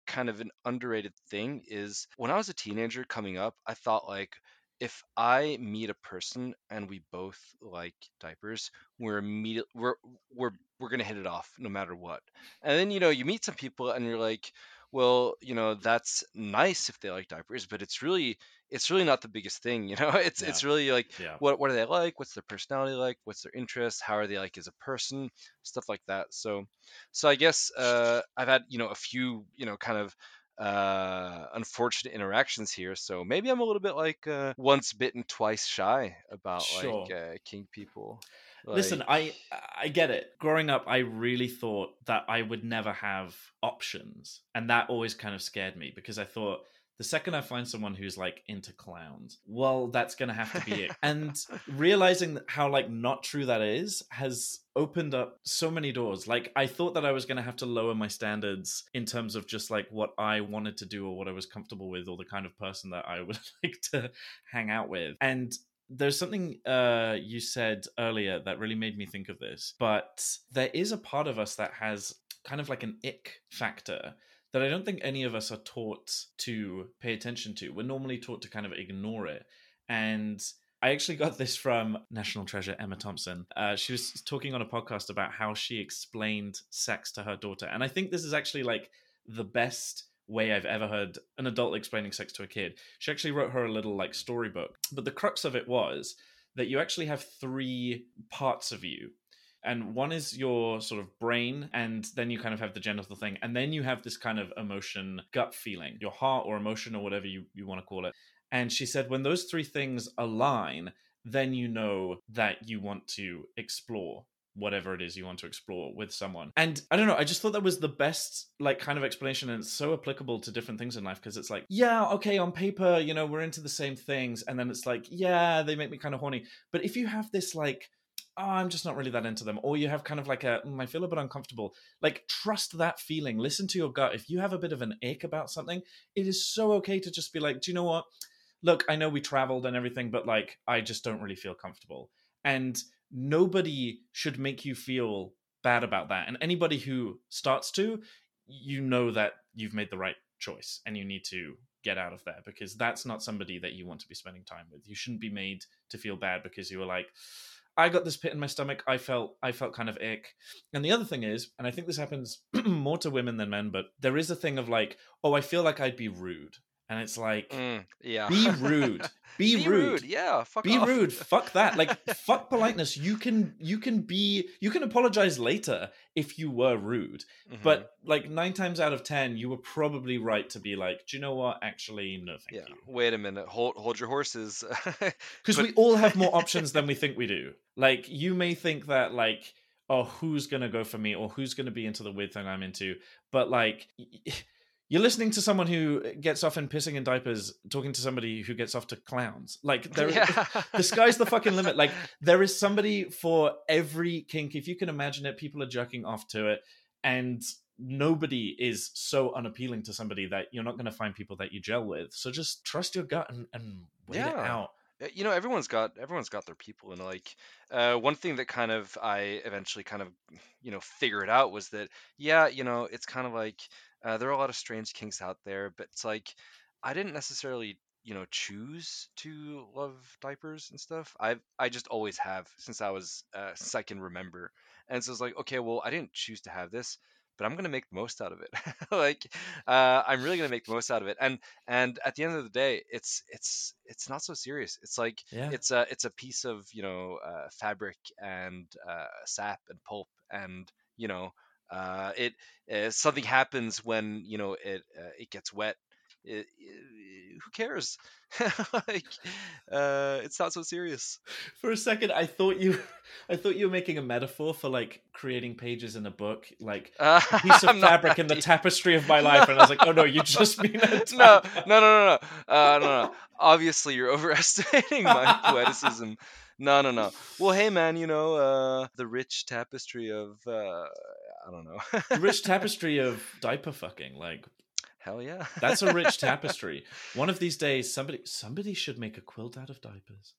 kind of an underrated thing is when I was a teenager coming up, I thought like if I meet a person and we both like diapers, we're immediate we're we're we're gonna hit it off no matter what. And then you know you meet some people and you're like, well, you know that's nice if they like diapers, but it's really it's really not the biggest thing. You know, it's Yeah. it's really like Yeah, what what are they like? What's their personality like? What's their interests? How are they like as a person? Stuff like that. So so I guess uh, I've had you know a few you know kind of uh, unfortunate interactions here. So maybe I'm a little bit like uh, once bitten, twice shy about Sure. like uh, king people. Listen, I I get it. Growing up, I really thought that I would never have options, and that always kind of scared me because I thought the second I find someone who's like into clowns, well, that's gonna have to be it. and realizing how like not true that is has opened up so many doors. Like I thought that I was gonna have to lower my standards in terms of just like what I wanted to do or what I was comfortable with or the kind of person that I would like to hang out with. And there's something uh, you said earlier that really made me think of this, but there is a part of us that has kind of like an ick factor that I don't think any of us are taught to pay attention to. We're normally taught to kind of ignore it. And I actually got this from National Treasure Emma Thompson. Uh, she was talking on a podcast about how she explained sex to her daughter. And I think this is actually like the best way I've ever heard an adult explaining sex to a kid. She actually wrote her a little like storybook. But the crux of it was that you actually have three parts of you. And one is your sort of brain, and then you kind of have the genital thing, and then you have this kind of emotion, gut feeling, your heart or emotion or whatever you, you want to call it. And she said, when those three things align, then you know that you want to explore whatever it is you want to explore with someone. And I don't know, I just thought that was the best like kind of explanation and it's so applicable to different things in life because it's like, yeah, okay, on paper, you know, we're into the same things and then it's like, yeah, they make me kind of horny. But if you have this like Oh, I'm just not really that into them. Or you have kind of like a, mm, I feel a bit uncomfortable. Like, trust that feeling. Listen to your gut. If you have a bit of an ache about something, it is so okay to just be like, do you know what? look, I know we traveled and everything, but like, I just don't really feel comfortable. And nobody should make you feel bad about that. And anybody who starts to, you know that you've made the right choice and you need to get out of there because that's not somebody that you want to be spending time with. You shouldn't be made to feel bad because you were like, I got this pit in my stomach. I felt I felt kind of ick. And the other thing is, and I think this happens more to women than men, but there is a thing of like, oh, I feel like I'd be rude. And it's like, Mm, yeah. be rude. Be, Be rude. Yeah. Fuck Be off. rude. Fuck that. Like fuck politeness. You can you can be you can apologize later if you were rude. Mhm. But like nine times out of ten, you were probably right to be like, do you know what? Actually, no, thank yeah. you. Wait a minute. Hold hold your horses. Because But- we all have more options than we think we do. Like you may think that like, oh, who's gonna go for me or who's gonna be into the weird thing I'm into, but like. You're listening to someone who gets off in pissing in diapers, talking to somebody who gets off to clowns. Like there, yeah. the sky's the fucking limit. Like there is somebody for every kink. If you can imagine it, people are jerking off to it, and nobody is so unappealing to somebody that you're not going to find people that you gel with. So just trust your gut and, and wait it out. Uh, you know everyone's got everyone's got their people and like uh, one thing that kind of i eventually kind of you know figured it out was that yeah you know it's kind of like uh, there are a lot of strange kinks out there but it's like i didn't necessarily you know choose to love diapers and stuff. I i just always have since i was uh, since i can remember. And so it's like okay well i didn't choose to have this but i'm gonna make the most out of it. Like uh, i'm really gonna make the most out of it. And and at the end of the day it's it's it's not so serious. It's like Yeah. it's a it's a piece of you know uh, fabric and uh, sap and pulp and you know uh, it uh, something happens when you know it uh, it gets wet it, it- who cares like uh, it's not so serious For a second, I thought you, I thought you were making a metaphor for like creating pages in a book, like uh, a piece of fabric in the tapestry of my life. And I was like, oh no, you just mean it? no, no, no, no, no. Uh, no, no. Obviously, you're overestimating my poeticism. No, no, no. Well, hey, man, you know uh, the rich tapestry of uh, I don't know. The rich tapestry of diaper fucking. Like Hell yeah. that's a rich tapestry. One of these days, somebody somebody should make a quilt out of diapers,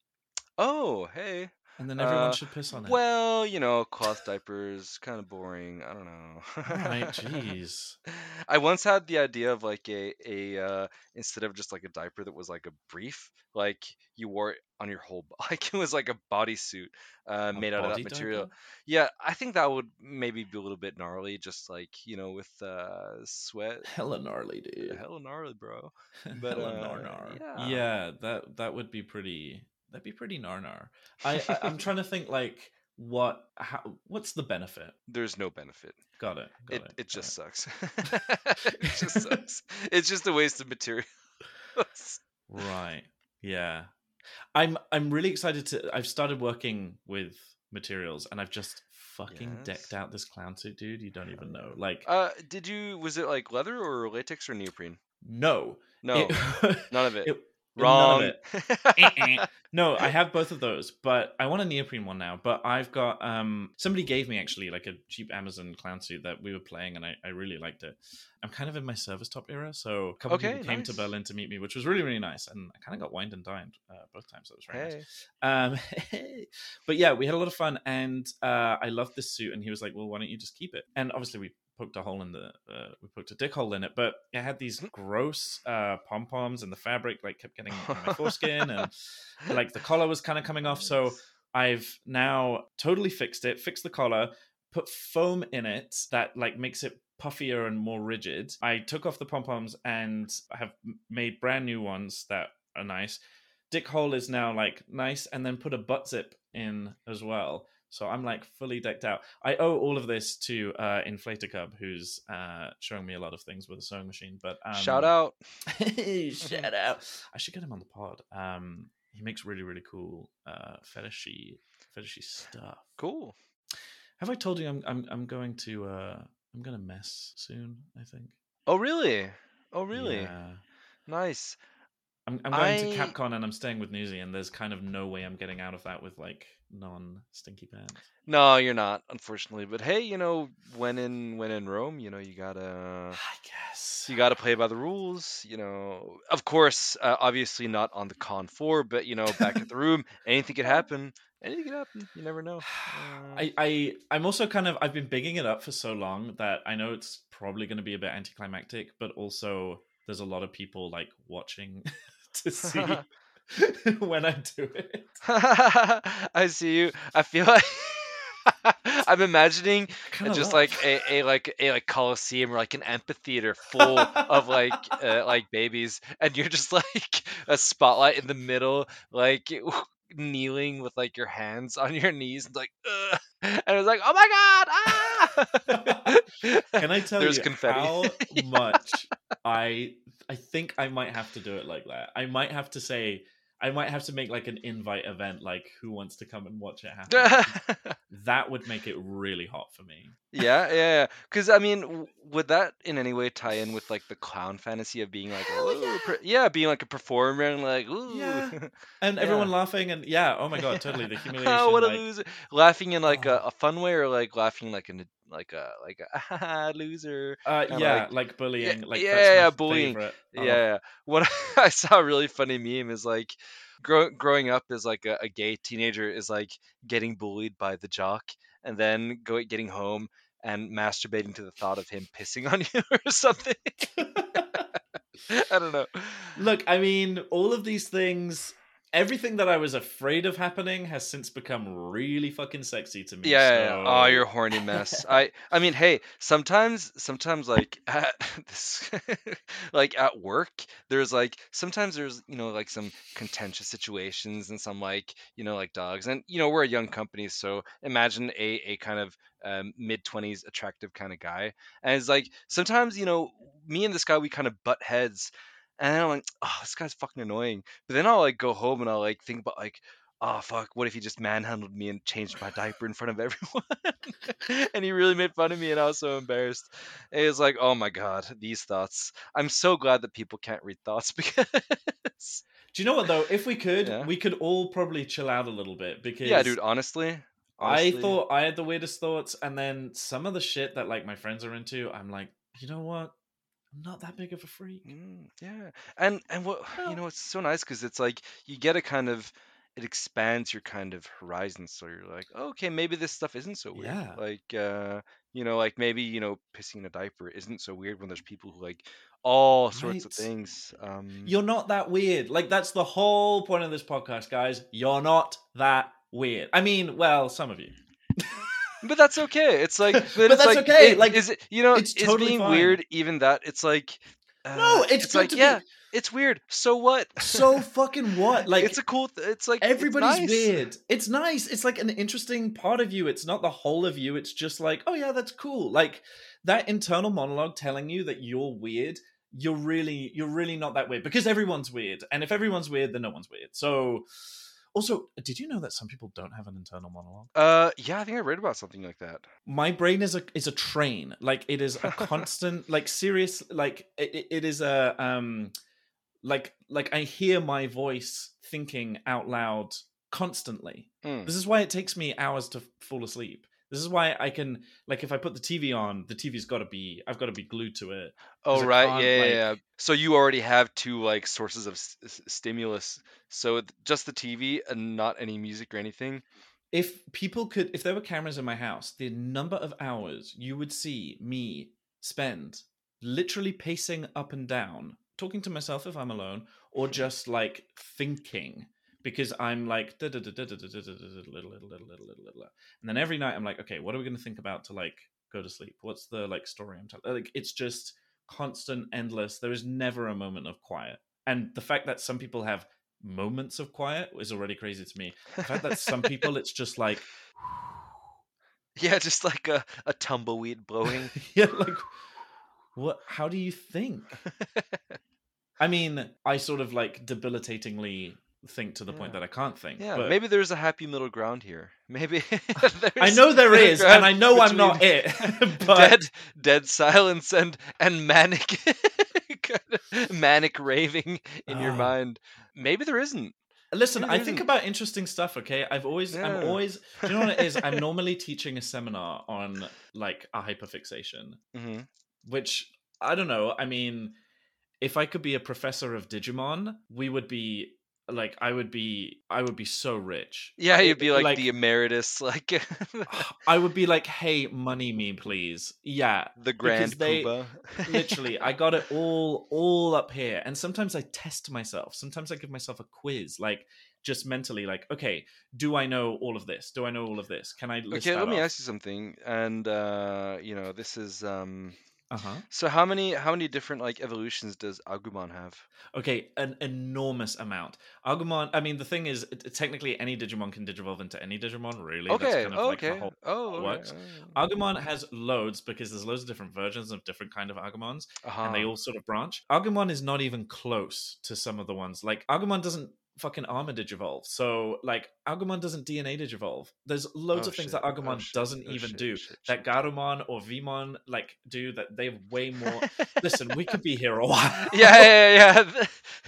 oh, hey. And then everyone Uh, should piss on it. Well, you know, cloth diapers, kind of boring. I don't know. Right, jeez. I once had the idea of like a a uh, instead of just like a diaper that was like a brief, like you wore it on your whole, like it was like a bodysuit uh, A made out of that material. diaper? Yeah, I think that would maybe be a little bit gnarly, just like you know with uh, sweat. Hella gnarly, dude. Hella gnarly, bro. but, Hella uh, yeah. yeah, that that would be pretty. That'd be pretty gnar. I, I I'm trying to think like what how what's the benefit? There's no benefit. Got it. Got It it. it just sucks. it just sucks. It's just a waste of material. Right. Yeah. I'm I'm really excited to I've started working with materials and I've just fucking Yes. decked out this clown suit, dude. You don't even know. Like Uh, did you? Was it like leather or latex or neoprene? no. No, It- none of it. it- Wrong. None it. No, I have both of those, but I want a neoprene one now. But I've got um somebody gave me actually like a cheap Amazon clown suit that we were playing and I, I really liked it. I'm kind of in my service top era, so a couple Okay, people came to. Berlin to meet me, which was really, really nice. And I kind of got wined and dined uh, both times. That was very nice. hey, Um, but yeah, we had a lot of fun, and uh, I loved this suit. And he was like, "Well, why don't you just keep it?" And obviously, we poked a hole in the, uh, we poked a dick hole in it. But it had these gross uh, pom poms, and the fabric like kept getting in my foreskin, and like the collar was kind of coming off. So I've now totally fixed it, fixed the collar, put foam in it that like makes it puffier and more rigid. I took off the pom poms and have made brand new ones that are nice. Dick hole is now like nice, and then put a butt zip in as well. So I'm like fully decked out. I owe all of this to uh, Inflateacub, who's uh, showing me a lot of things with a sewing machine. But um, shout out. shout out! I should get him on the pod. Um, he makes really really cool uh, fetishy fetishy stuff. Cool. Have I told you I'm I'm I'm going to uh I'm gonna mess soon? I think. Oh really? Oh really? Yeah. Nice. I'm I'm going I- to Capcom and I'm staying with Newsy, and there's kind of no way I'm getting out of that with like non stinky pants. No, you're not, unfortunately. But hey, you know, when in when in Rome, you know, you gotta I guess. you gotta play by the rules. You know, of course, uh, obviously not on the con four, but you know, back at the room, anything could happen. Anything could happen. You never know. Uh, I, I I'm also kind of I've been bigging it up for so long that I know it's probably going to be a bit anticlimactic, but also there's a lot of people like watching to see when I do it. I see you. I feel like I'm imagining Kinda just like a, a like a like coliseum or like an amphitheater full of like uh, like babies, and you're just like a spotlight in the middle, like kneeling with like your hands on your knees, and like, Ugh. and it's like, oh my god, ah! Can I tell There's you confetti. how much I I think I might have to do it like that. I might have to say I might have to make like an invite event, like who wants to come and watch it happen. that would make it really hot for me. yeah, yeah, because I mean, w- would that in any way tie in with like the clown fantasy of being like, yeah. per- yeah, being like a performer and like, ooh, Yeah. And Yeah. everyone laughing and yeah, oh my god, totally the humiliation. oh, what a like, loser! Laughing in like a, Oh. a fun way, or like laughing like in a like a like a "Ah, loser. uh, yeah, like- like, bullying. like yeah, that's my yeah, bullying. favorite. Yeah, Oh, yeah. What I saw a really funny meme is like grow, growing up as like a, a gay teenager is like getting bullied by the jock and then go getting home and masturbating to the thought of him pissing on you or something. I don't know. Look, I mean, all of these things, everything that I was afraid of happening has since become really fucking sexy to me. Yeah, yeah, yeah. Oh, you're a horny mess. I, I mean, hey, sometimes, sometimes like at this, like at work, there's like sometimes there's you know like some contentious situations and some like you know like dogs, and you know we're a young company, so imagine a a kind of um, mid twenties attractive kind of guy, and it's like sometimes you know me and this guy we kind of butt heads, and then I'm like, oh, this guy's fucking annoying, but then I'll like go home and I'll like think about like oh fuck what if he just manhandled me and changed my diaper in front of everyone and he really made fun of me and i was so embarrassed it was like oh my god these thoughts i'm so glad that people can't read thoughts because Do you know what though? If we could, Yeah. we could all probably chill out a little bit because yeah dude honestly, I thought I had the weirdest thoughts, and then some of the shit that like my friends are into, I'm like, you know what? I'm not that big of a freak. Mm, yeah and and what Well- you know it's so nice because it's like you get a kind of it expands your kind of horizons so you're like okay maybe this stuff isn't so weird Yeah. like uh you know like maybe you know pissing in a diaper isn't so weird when there's people who like all sorts of things um You're not that weird. Like that's the whole point of this podcast, guys. You're not that weird. I mean, well, some of you. but that's okay it's like but, But it's that's like, okay, it- like, is it you know it's it's, totally being fine. weird even that it's like uh, No, it's, good like to be- yeah it's weird so what so fucking what? Like it's a cool th- it's like it's everybody's nice. weird. It's nice. It's like an interesting part of you. It's not the whole of you. It's just like, oh yeah, that's cool. Like that internal monologue telling you that you're weird. You're really, you're really not that weird because everyone's weird. And if everyone's weird, then no one's weird. So, also, did you know that some people don't have an internal monologue? uh yeah i think i read about something like that my brain is a is a train like it is a constant like serious like it, it is a um like like i hear my voice thinking out loud constantly Mm. this is why it takes me hours to fall asleep this is why i can like if i put the tv on the tv's got to be i've got to be glued to it Oh right, yeah, yeah, like- yeah. So you already have two like sources of s- stimulus. So just the TV and not any music or anything. if people could if there were cameras in my house the number of hours you would see me spend literally pacing up and down talking to myself if i'm alone or just like thinking because i'm like and then every night i'm like okay what are we going to think about to like go to sleep? What's the like story i'm telling like it's just constant endless. There is never a moment of quiet. And the fact that some people have moments of quiet is already crazy to me. The fact that some people it's just like yeah, just like a, a tumbleweed blowing. yeah like what how do you think? I mean i sort of like debilitatingly think to the point that i can't think yeah, but maybe there's a happy middle ground here. Maybe i know there is and i know i'm not it but dead, dead silence and and manic, kind of manic raving in your Ah. mind. Maybe there isn't. Listen, Yeah, I think about interesting stuff. Okay, I've always, Yeah. I'm always. Do you know what it is? I'm normally teaching a seminar on like a hyperfixation, hmm which I don't know. I mean, if I could be a professor of Digimon, we would be like, I would be, I would be so rich. Yeah, you'd be like, like- the emeritus, like I would be like, hey, money me, please. Yeah, the grand they- literally i got it all all up here and sometimes i test myself sometimes i give myself a quiz like just mentally like okay do i know all of this do i know all of this can i list okay, let me ask you something. And uh, you know, this is um. Uh-huh So how many how many different like evolutions does Agumon have? okay an enormous amount agumon i mean the thing is technically any digimon can digivolve into any digimon really That's Okay. kind of oh, like the okay. whole oh, okay. works. agumon has loads because there's loads of different versions of different kind of agumons uh-huh. and they all sort of branch. Agumon is not even close to some of the ones. Like Agumon doesn't fucking armor digivolve. So like Agumon doesn't DNA digivolve. There's loads Oh, of things shit. that Agumon Oh, doesn't Oh, even shit. do. Shit, That. Gabumon or Veemon like do that they have way more Listen, we could be here a while. yeah, yeah,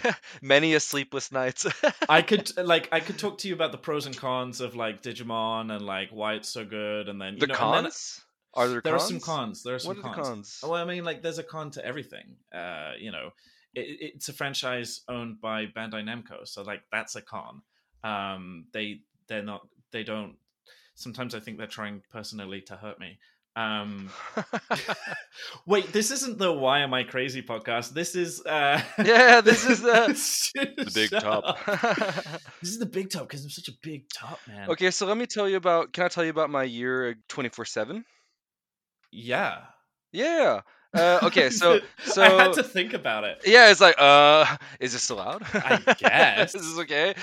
yeah. Many a sleepless nights. I could like I could talk to you about the pros and cons of like Digimon and like why it's so good and then you the know and then cons? Are there, there cons? are some cons. There are some What are cons. cons? Well, I mean, like, there's a con to everything. Uh, you know, it, it's a franchise owned by Bandai Namco, so like that's a con. Um, they they're not they don't. Sometimes I think they're trying personally to hurt me. Um, wait, this isn't the "Why Am I Crazy" podcast. This is uh, yeah, this is the the big top. This is the big top because I'm such a big top man. okay, so let me tell you about. Can I tell you about my year twenty four seven? Yeah. Yeah. Uh, okay, so so I had to think about it. yeah, it's like, uh, is this allowed? I guess. This is this okay?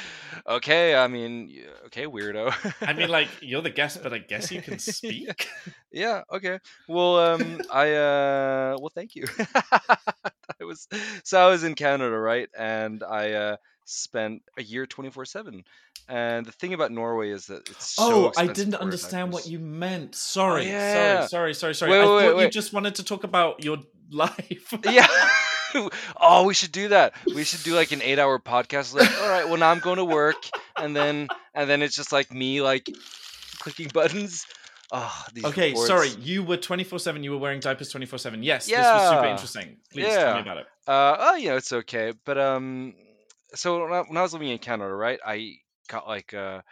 Okay, I mean, okay, weirdo. I mean, like you're the guest, but I guess you can speak. yeah, okay. Well, um, I uh, well, thank you. I was so I was in Canada, right, and I uh spent a year twenty four seven. And the thing about Norway is that it's so oh, I didn't understand what you meant. Sorry, yeah. sorry, sorry, sorry, sorry. Wait, I wait, thought wait, you just wanted to talk about your life. yeah. oh, we should do that. We should do like an eight-hour podcast. Like, all right, well now I'm going to work, and then and then it's just like me like clicking buttons. Oh, these okay, reports. sorry. You were twenty four seven. You were wearing diapers twenty four seven. Yes, yeah. this was super interesting. Please tell Yeah. me about it. Uh, oh, you know, it's okay. But um, so when I, when I was living in Canada, right, I got like uh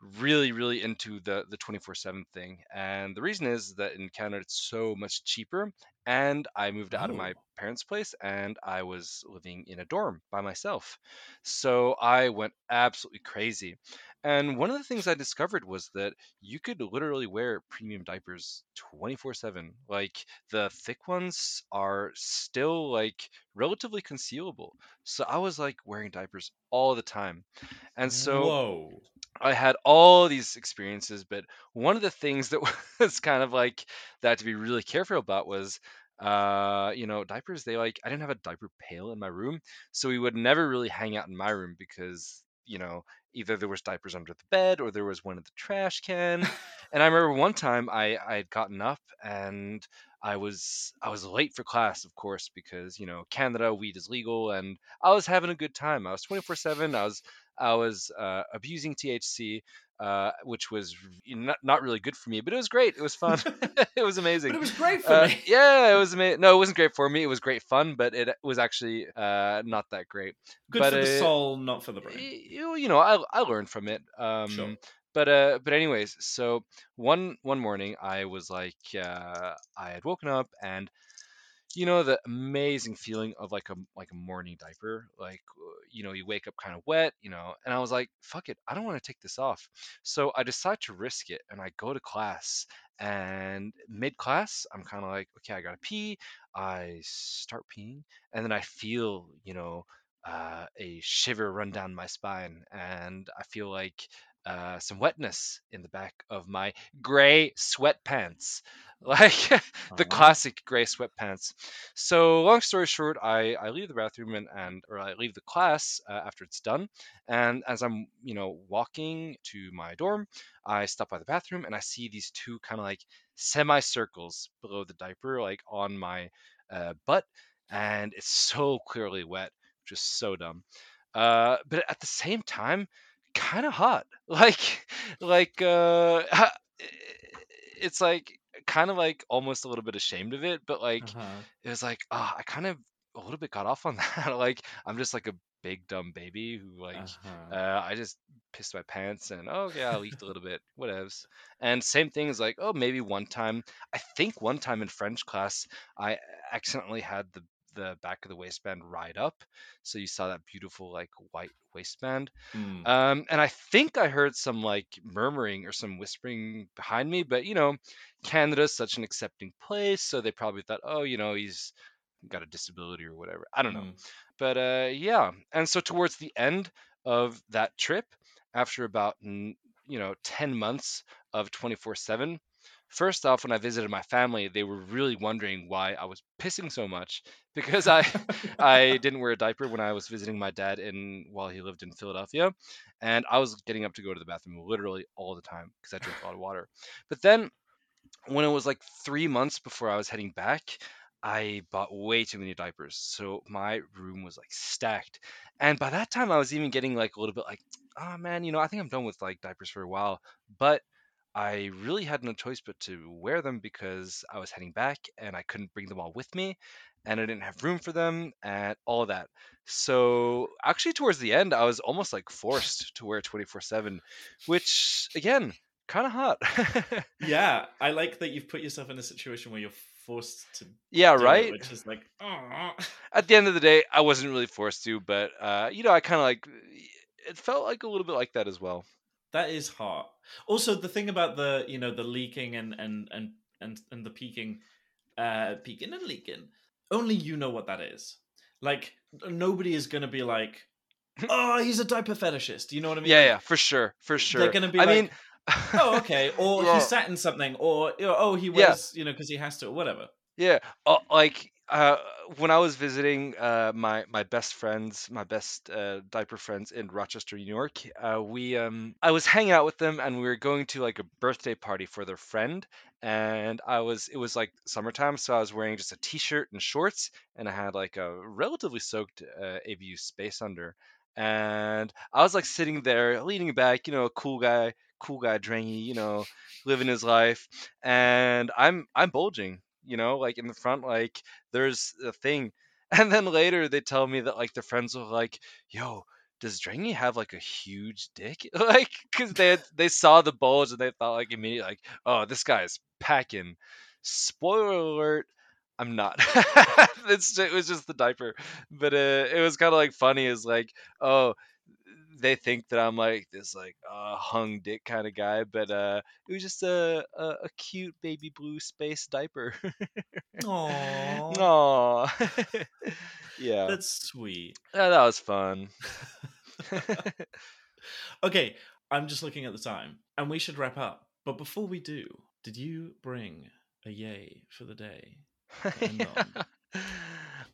really really into the the 24/7 thing. And the reason is that in Canada it's so much cheaper and I moved out of my Oh. parents' place and I was living in a dorm by myself. So I went absolutely crazy. And one of the things I discovered was that you could literally wear premium diapers 24/7. Like the thick ones are still like relatively concealable. So I was like wearing diapers all the time. And so whoa, I had all these experiences, but one of the things that was kind of like that to be really careful about was uh you know diapers they like i didn't have a diaper pail in my room so we would never really hang out in my room because you know either there was diapers under the bed or there was one in the trash can. And i remember one time i i had gotten up and i was i was late for class of course because you know canada weed is legal and i was having a good time. I was 24 7 i was i was uh, abusing thc uh, which was not, not really good for me but it was great it was fun it was amazing but it was great for uh, me. yeah, it was amazing. No, it wasn't great for me. It was great fun, but it was actually uh, not that great. Good but, for the soul, not for the brain. You, you know, I, I learned from it. Um, Sure. But uh, but anyways, so one one morning I was like, uh, I had woken up and you know the amazing feeling of like a like a morning diaper like you know you wake up kind of wet you know and i was like fuck it i don't want to take this off. So i decide to risk it and i go to class and mid class i'm kind of like okay i gotta pee i start peeing and then i feel you know uh, a shiver run down my spine and i feel like uh, some wetness in the back of my gray sweatpants like the Uh-huh. classic gray sweatpants. So long story short, I, I leave the bathroom and, and or I leave the class uh, after it's done. And as I'm you know walking to my dorm, I stop by the bathroom and I see these two kind of like semicircles below the diaper, like on my uh, butt, and it's so clearly wet, which is so dumb. uh, but at the same time, kind of hot. Like, like uh, it's like kind of like almost a little bit ashamed of it, but like Uh-huh. it was like, oh, I kind of a little bit got off on that. like, I'm just like a big dumb baby who like Uh-huh. uh, I just pissed my pants and oh yeah, I leaked a little bit, whatevs. And same thing is like, oh maybe one time, I think one time in French class, I accidentally had the the back of the waistband right up, so you saw that beautiful like white waistband. Mm. Um, and I think I heard some like murmuring or some whispering behind me, but you know, Canada's such an accepting place, so they probably thought, oh, you know, he's got a disability or whatever. I don't know. Mm. But uh, yeah, and so towards the end of that trip, after about you know 10 months of 24/7, first off, when I visited my family, they were really wondering why I was pissing so much because I I didn't wear a diaper when I was visiting my dad in while he lived in Philadelphia, and I was getting up to go to the bathroom literally all the time because I drink a lot of water. But then when it was like three months before I was heading back, I bought way too many diapers. So my room was like stacked. And by that time, I was even getting like a little bit like, oh man, you know, I think I'm done with like diapers for a while. But I really had no choice but to wear them because I was heading back and I couldn't bring them all with me and I didn't have room for them and all of that. So actually, towards the end, I was almost like forced to wear 24 7, which again, kind of hot. Yeah, I like that you've put yourself in a situation where you're forced to yeah, do it, right? which is like, oh. At the end of the day, I wasn't really forced to, but uh, you know, I kind of like it felt like a little bit like that as well. That is hot. Also, the thing about the you know the leaking and and and and and the peaking, uh, peaking and leaking. Only you know what that is. Like nobody is gonna be like, oh, he's a diaper fetishist. You know what I mean? Yeah, yeah, for sure, for sure. They're gonna be I like, mean, oh, okay, or Yeah. he sat in something, or oh, he Yeah. you know, because he has to, or whatever. Yeah, uh, like uh, when I was visiting uh, my my best friends, my best uh, diaper friends in Rochester, New York, uh, we um, I was hanging out with them, and we were going to like a birthday party for their friend, and I was it was like summertime, so I was wearing just a t-shirt and shorts, and I had like a relatively soaked uh, ABU space under, and I was like sitting there leaning back, you know, a cool guy, cool guy, drangy, you know, living his life, and I'm I'm bulging you know, like in the front, like there's a thing. And then later they tell me that like the friends were like, yo, does Drangy have like a huge dick? like, cause they had, they saw the bulge and they thought like immediately like, oh, this guy's packing. Spoiler alert. I'm not. it was just the diaper, but uh, it was kind of like funny. Is like, oh, they think that I'm like this like uh, hung dick kind of guy, but uh, it was just a, a a cute baby blue space diaper. Aww, Aww. yeah, that's sweet. Yeah, that was fun. Okay, I'm just looking at the time, and we should wrap up. But before we do, did you bring a yay for the day? on.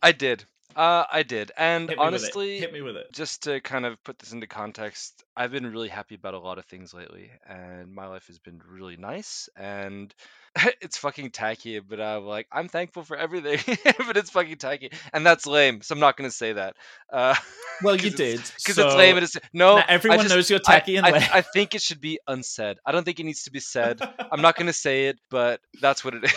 I did. Uh, I did, and Hit honestly, hit me with it. just to kind of put this into context, I've been really happy about a lot of things lately, and my life has been really nice. And it's fucking tacky, but I'm like, I'm thankful for everything, but it's fucking tacky, and that's lame. So I'm not gonna say that. Uh, Well, you did because it's lame. It's no. Everyone just- knows you're I- tacky and I, lame. I think it should be unsaid. I don't think it needs to be said. I'm not gonna say it, but that's what it is.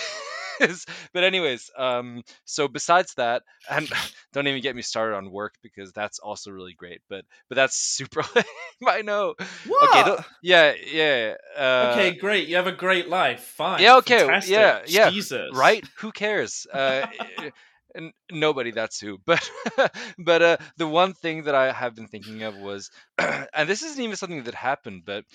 But anyways, um, so besides that, and don't even get me started on work because that's also really great. But but that's super. I know. What? Okay, don't- yeah, yeah. Uh, okay, great. You have a great life. Fine. Yeah, okay, Fantastic. yeah, yeah, Jesus. right? Who cares? Uh, and nobody. That's who. But but uh, the one thing that I have been thinking of was, and this isn't even something that happened, but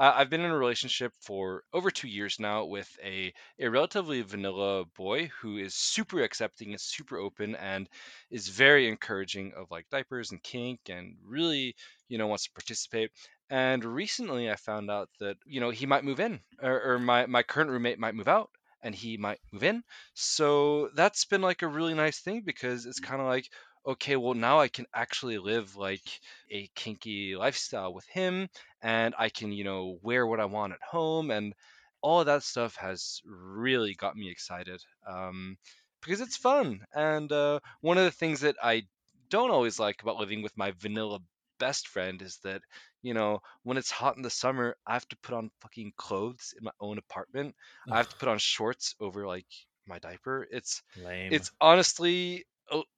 uh, I've been in a relationship for over two years now with a a relatively vanilla boy who is super accepting, and super open, and is very encouraging of like diapers and kink, and really you know wants to participate. And recently, I found out that you know he might move in, or, or my my current roommate might move out and he might move in. So that's been like a really nice thing because it's kind of like, okay, well, now I can actually live like a kinky lifestyle with him and I can, you know, wear what I want at home. And all of that stuff has really got me excited um, because it's fun. And uh, one of the things that I don't always like about living with my vanilla best friend is that you know when it's hot in the summer i have to put on fucking clothes in my own apartment i have to put on shorts over like my diaper it's Lame. it's honestly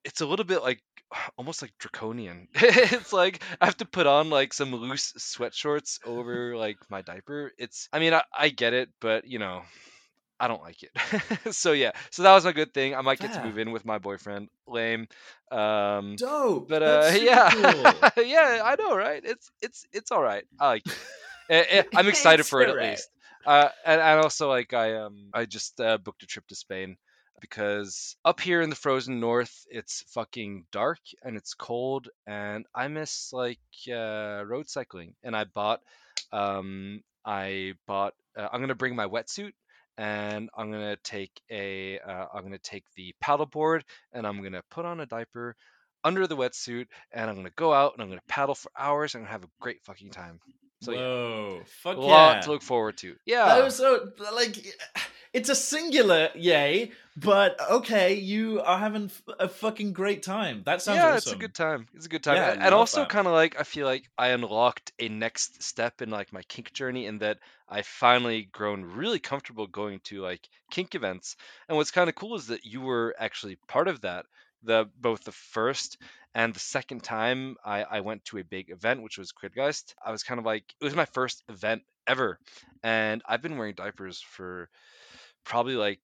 it's a little bit like almost like draconian it's like i have to put on like some loose sweat shorts over like my diaper it's i mean i, I get it but you know I don't like it. so yeah, so that was a good thing. I might get to move in with my boyfriend. Lame. Um, dope. but uh, yeah, cool. yeah, I know, right? It's it's it's all right. I like it. I'm excited for it at alright. least. Uh, and, and also like I um I just uh, booked a trip to Spain because up here in the frozen north it's fucking dark and it's cold and I miss like uh, road cycling and I bought um I bought uh, I'm gonna bring my wetsuit and I'm gonna take a uh, I'm gonna take the paddleboard and I'm gonna put on a diaper under the wetsuit and I'm gonna go out and I'm gonna paddle for hours and have a great fucking time. So yeah, Whoa, fuck a lot yeah. to look forward to. Yeah, that was so like it's a singular yay, but okay, you are having a fucking great time. That sounds yeah, awesome. it's a good time. It's a good time, Yeah, and also kind of like I feel like I unlocked a next step in like my kink journey in that I finally grown really comfortable going to like kink events. And what's kind of cool is that you were actually part of that. The both the first and the second time I, I went to a big event, which was Quidgeist, I was kind of like it was my first event ever, and I've been wearing diapers for probably like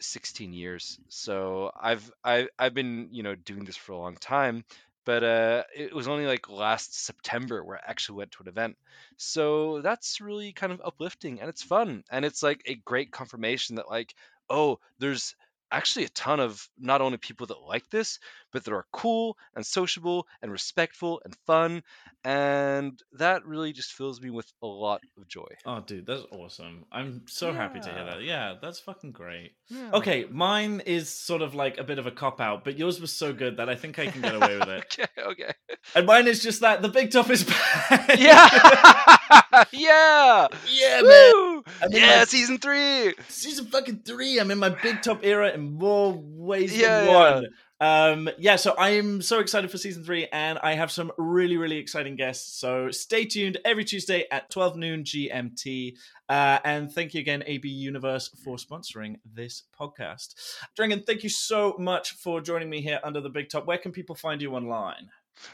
16 years. So I've I, I've been you know doing this for a long time, but uh, it was only like last September where I actually went to an event. So that's really kind of uplifting and it's fun and it's like a great confirmation that like oh there's actually a ton of not only people that like this but that are cool and sociable and respectful and fun and that really just fills me with a lot of joy Oh, dude, that's awesome. I'm so happy to hear that. Yeah, that's fucking great. Yeah. Okay, mine is sort of like a bit of a cop out, but yours was so good that I think I can get away with it. okay okay And mine is just that the big top is back. yeah yeah yeah, man. Woo! I'm yeah my- season three Season fucking three. I'm in my big top era in more ways Yeah, than yeah. one. Um, yeah, so I am so excited for season three, and I have some really, really exciting guests. So stay tuned every Tuesday at 12 noon GMT. Uh, and thank you again, AB Universe, for sponsoring this podcast. Drengen, thank you so much for joining me here under the big top. Where can people find you online?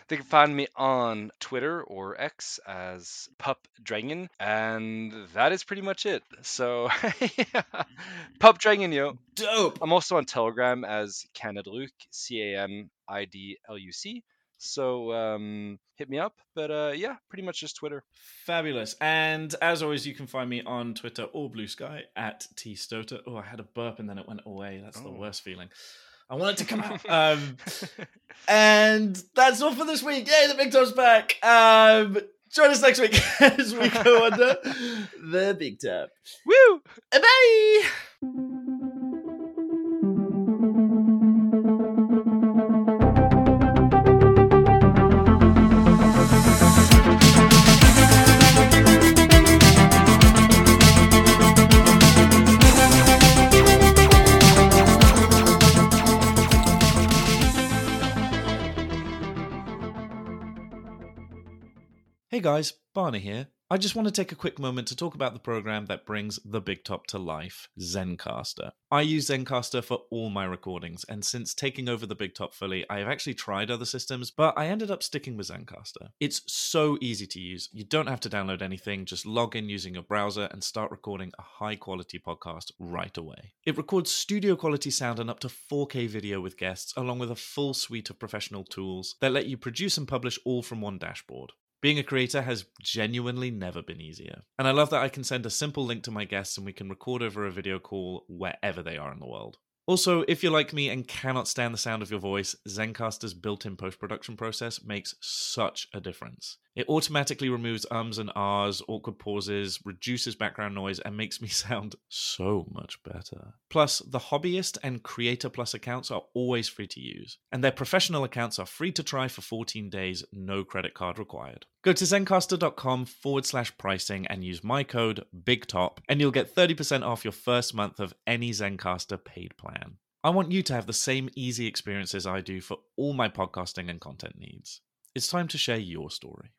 They can find me on Twitter or X as Pup Drengen, and that is pretty much it. So, yeah. Pup Drengen, yo. Dope. I'm also on Telegram as Canada Luke, C A N I D L U C. So, um, hit me up. But uh, yeah, pretty much just Twitter. Fabulous. And as always, you can find me on Twitter or Bluesky at T Stoater. Oh, I had a burp and then it went away. That's the Oh. worst feeling. I want it to come out. Um, and that's all for this week. Yay, the big top's back. Um, join us next week as we go under the big top. Woo! Bye. Guys, Barney here. I just want to take a quick moment to talk about the program that brings the big top to life, Zencastr. I use Zencastr for all my recordings, and since taking over the big top fully, I have actually tried other systems, but I ended up sticking with Zencastr. It's so easy to use. You don't have to download anything, just log in using your browser and start recording a high quality podcast right away. It records studio quality sound and up to 4K video with guests, along with a full suite of professional tools that let you produce and publish all from one dashboard. Being a creator has genuinely never been easier. And I love that I can send a simple link to my guests and we can record over a video call wherever they are in the world. Also, if you're like me and cannot stand the sound of your voice, Zencastr's built in post production process makes such a difference. It automatically removes ums and ahs, awkward pauses, reduces background noise, and makes me sound so much better. Plus, the Hobbyist and Creator Plus accounts are always free to use, and their professional accounts are free to try for 14 days, no credit card required. Go to zencastr.com forward slash pricing and use my code BIGTOP, and you'll get 30% off your first month of any Zencastr paid plan. I want you to have the same easy experiences I do for all my podcasting and content needs. It's time to share your story.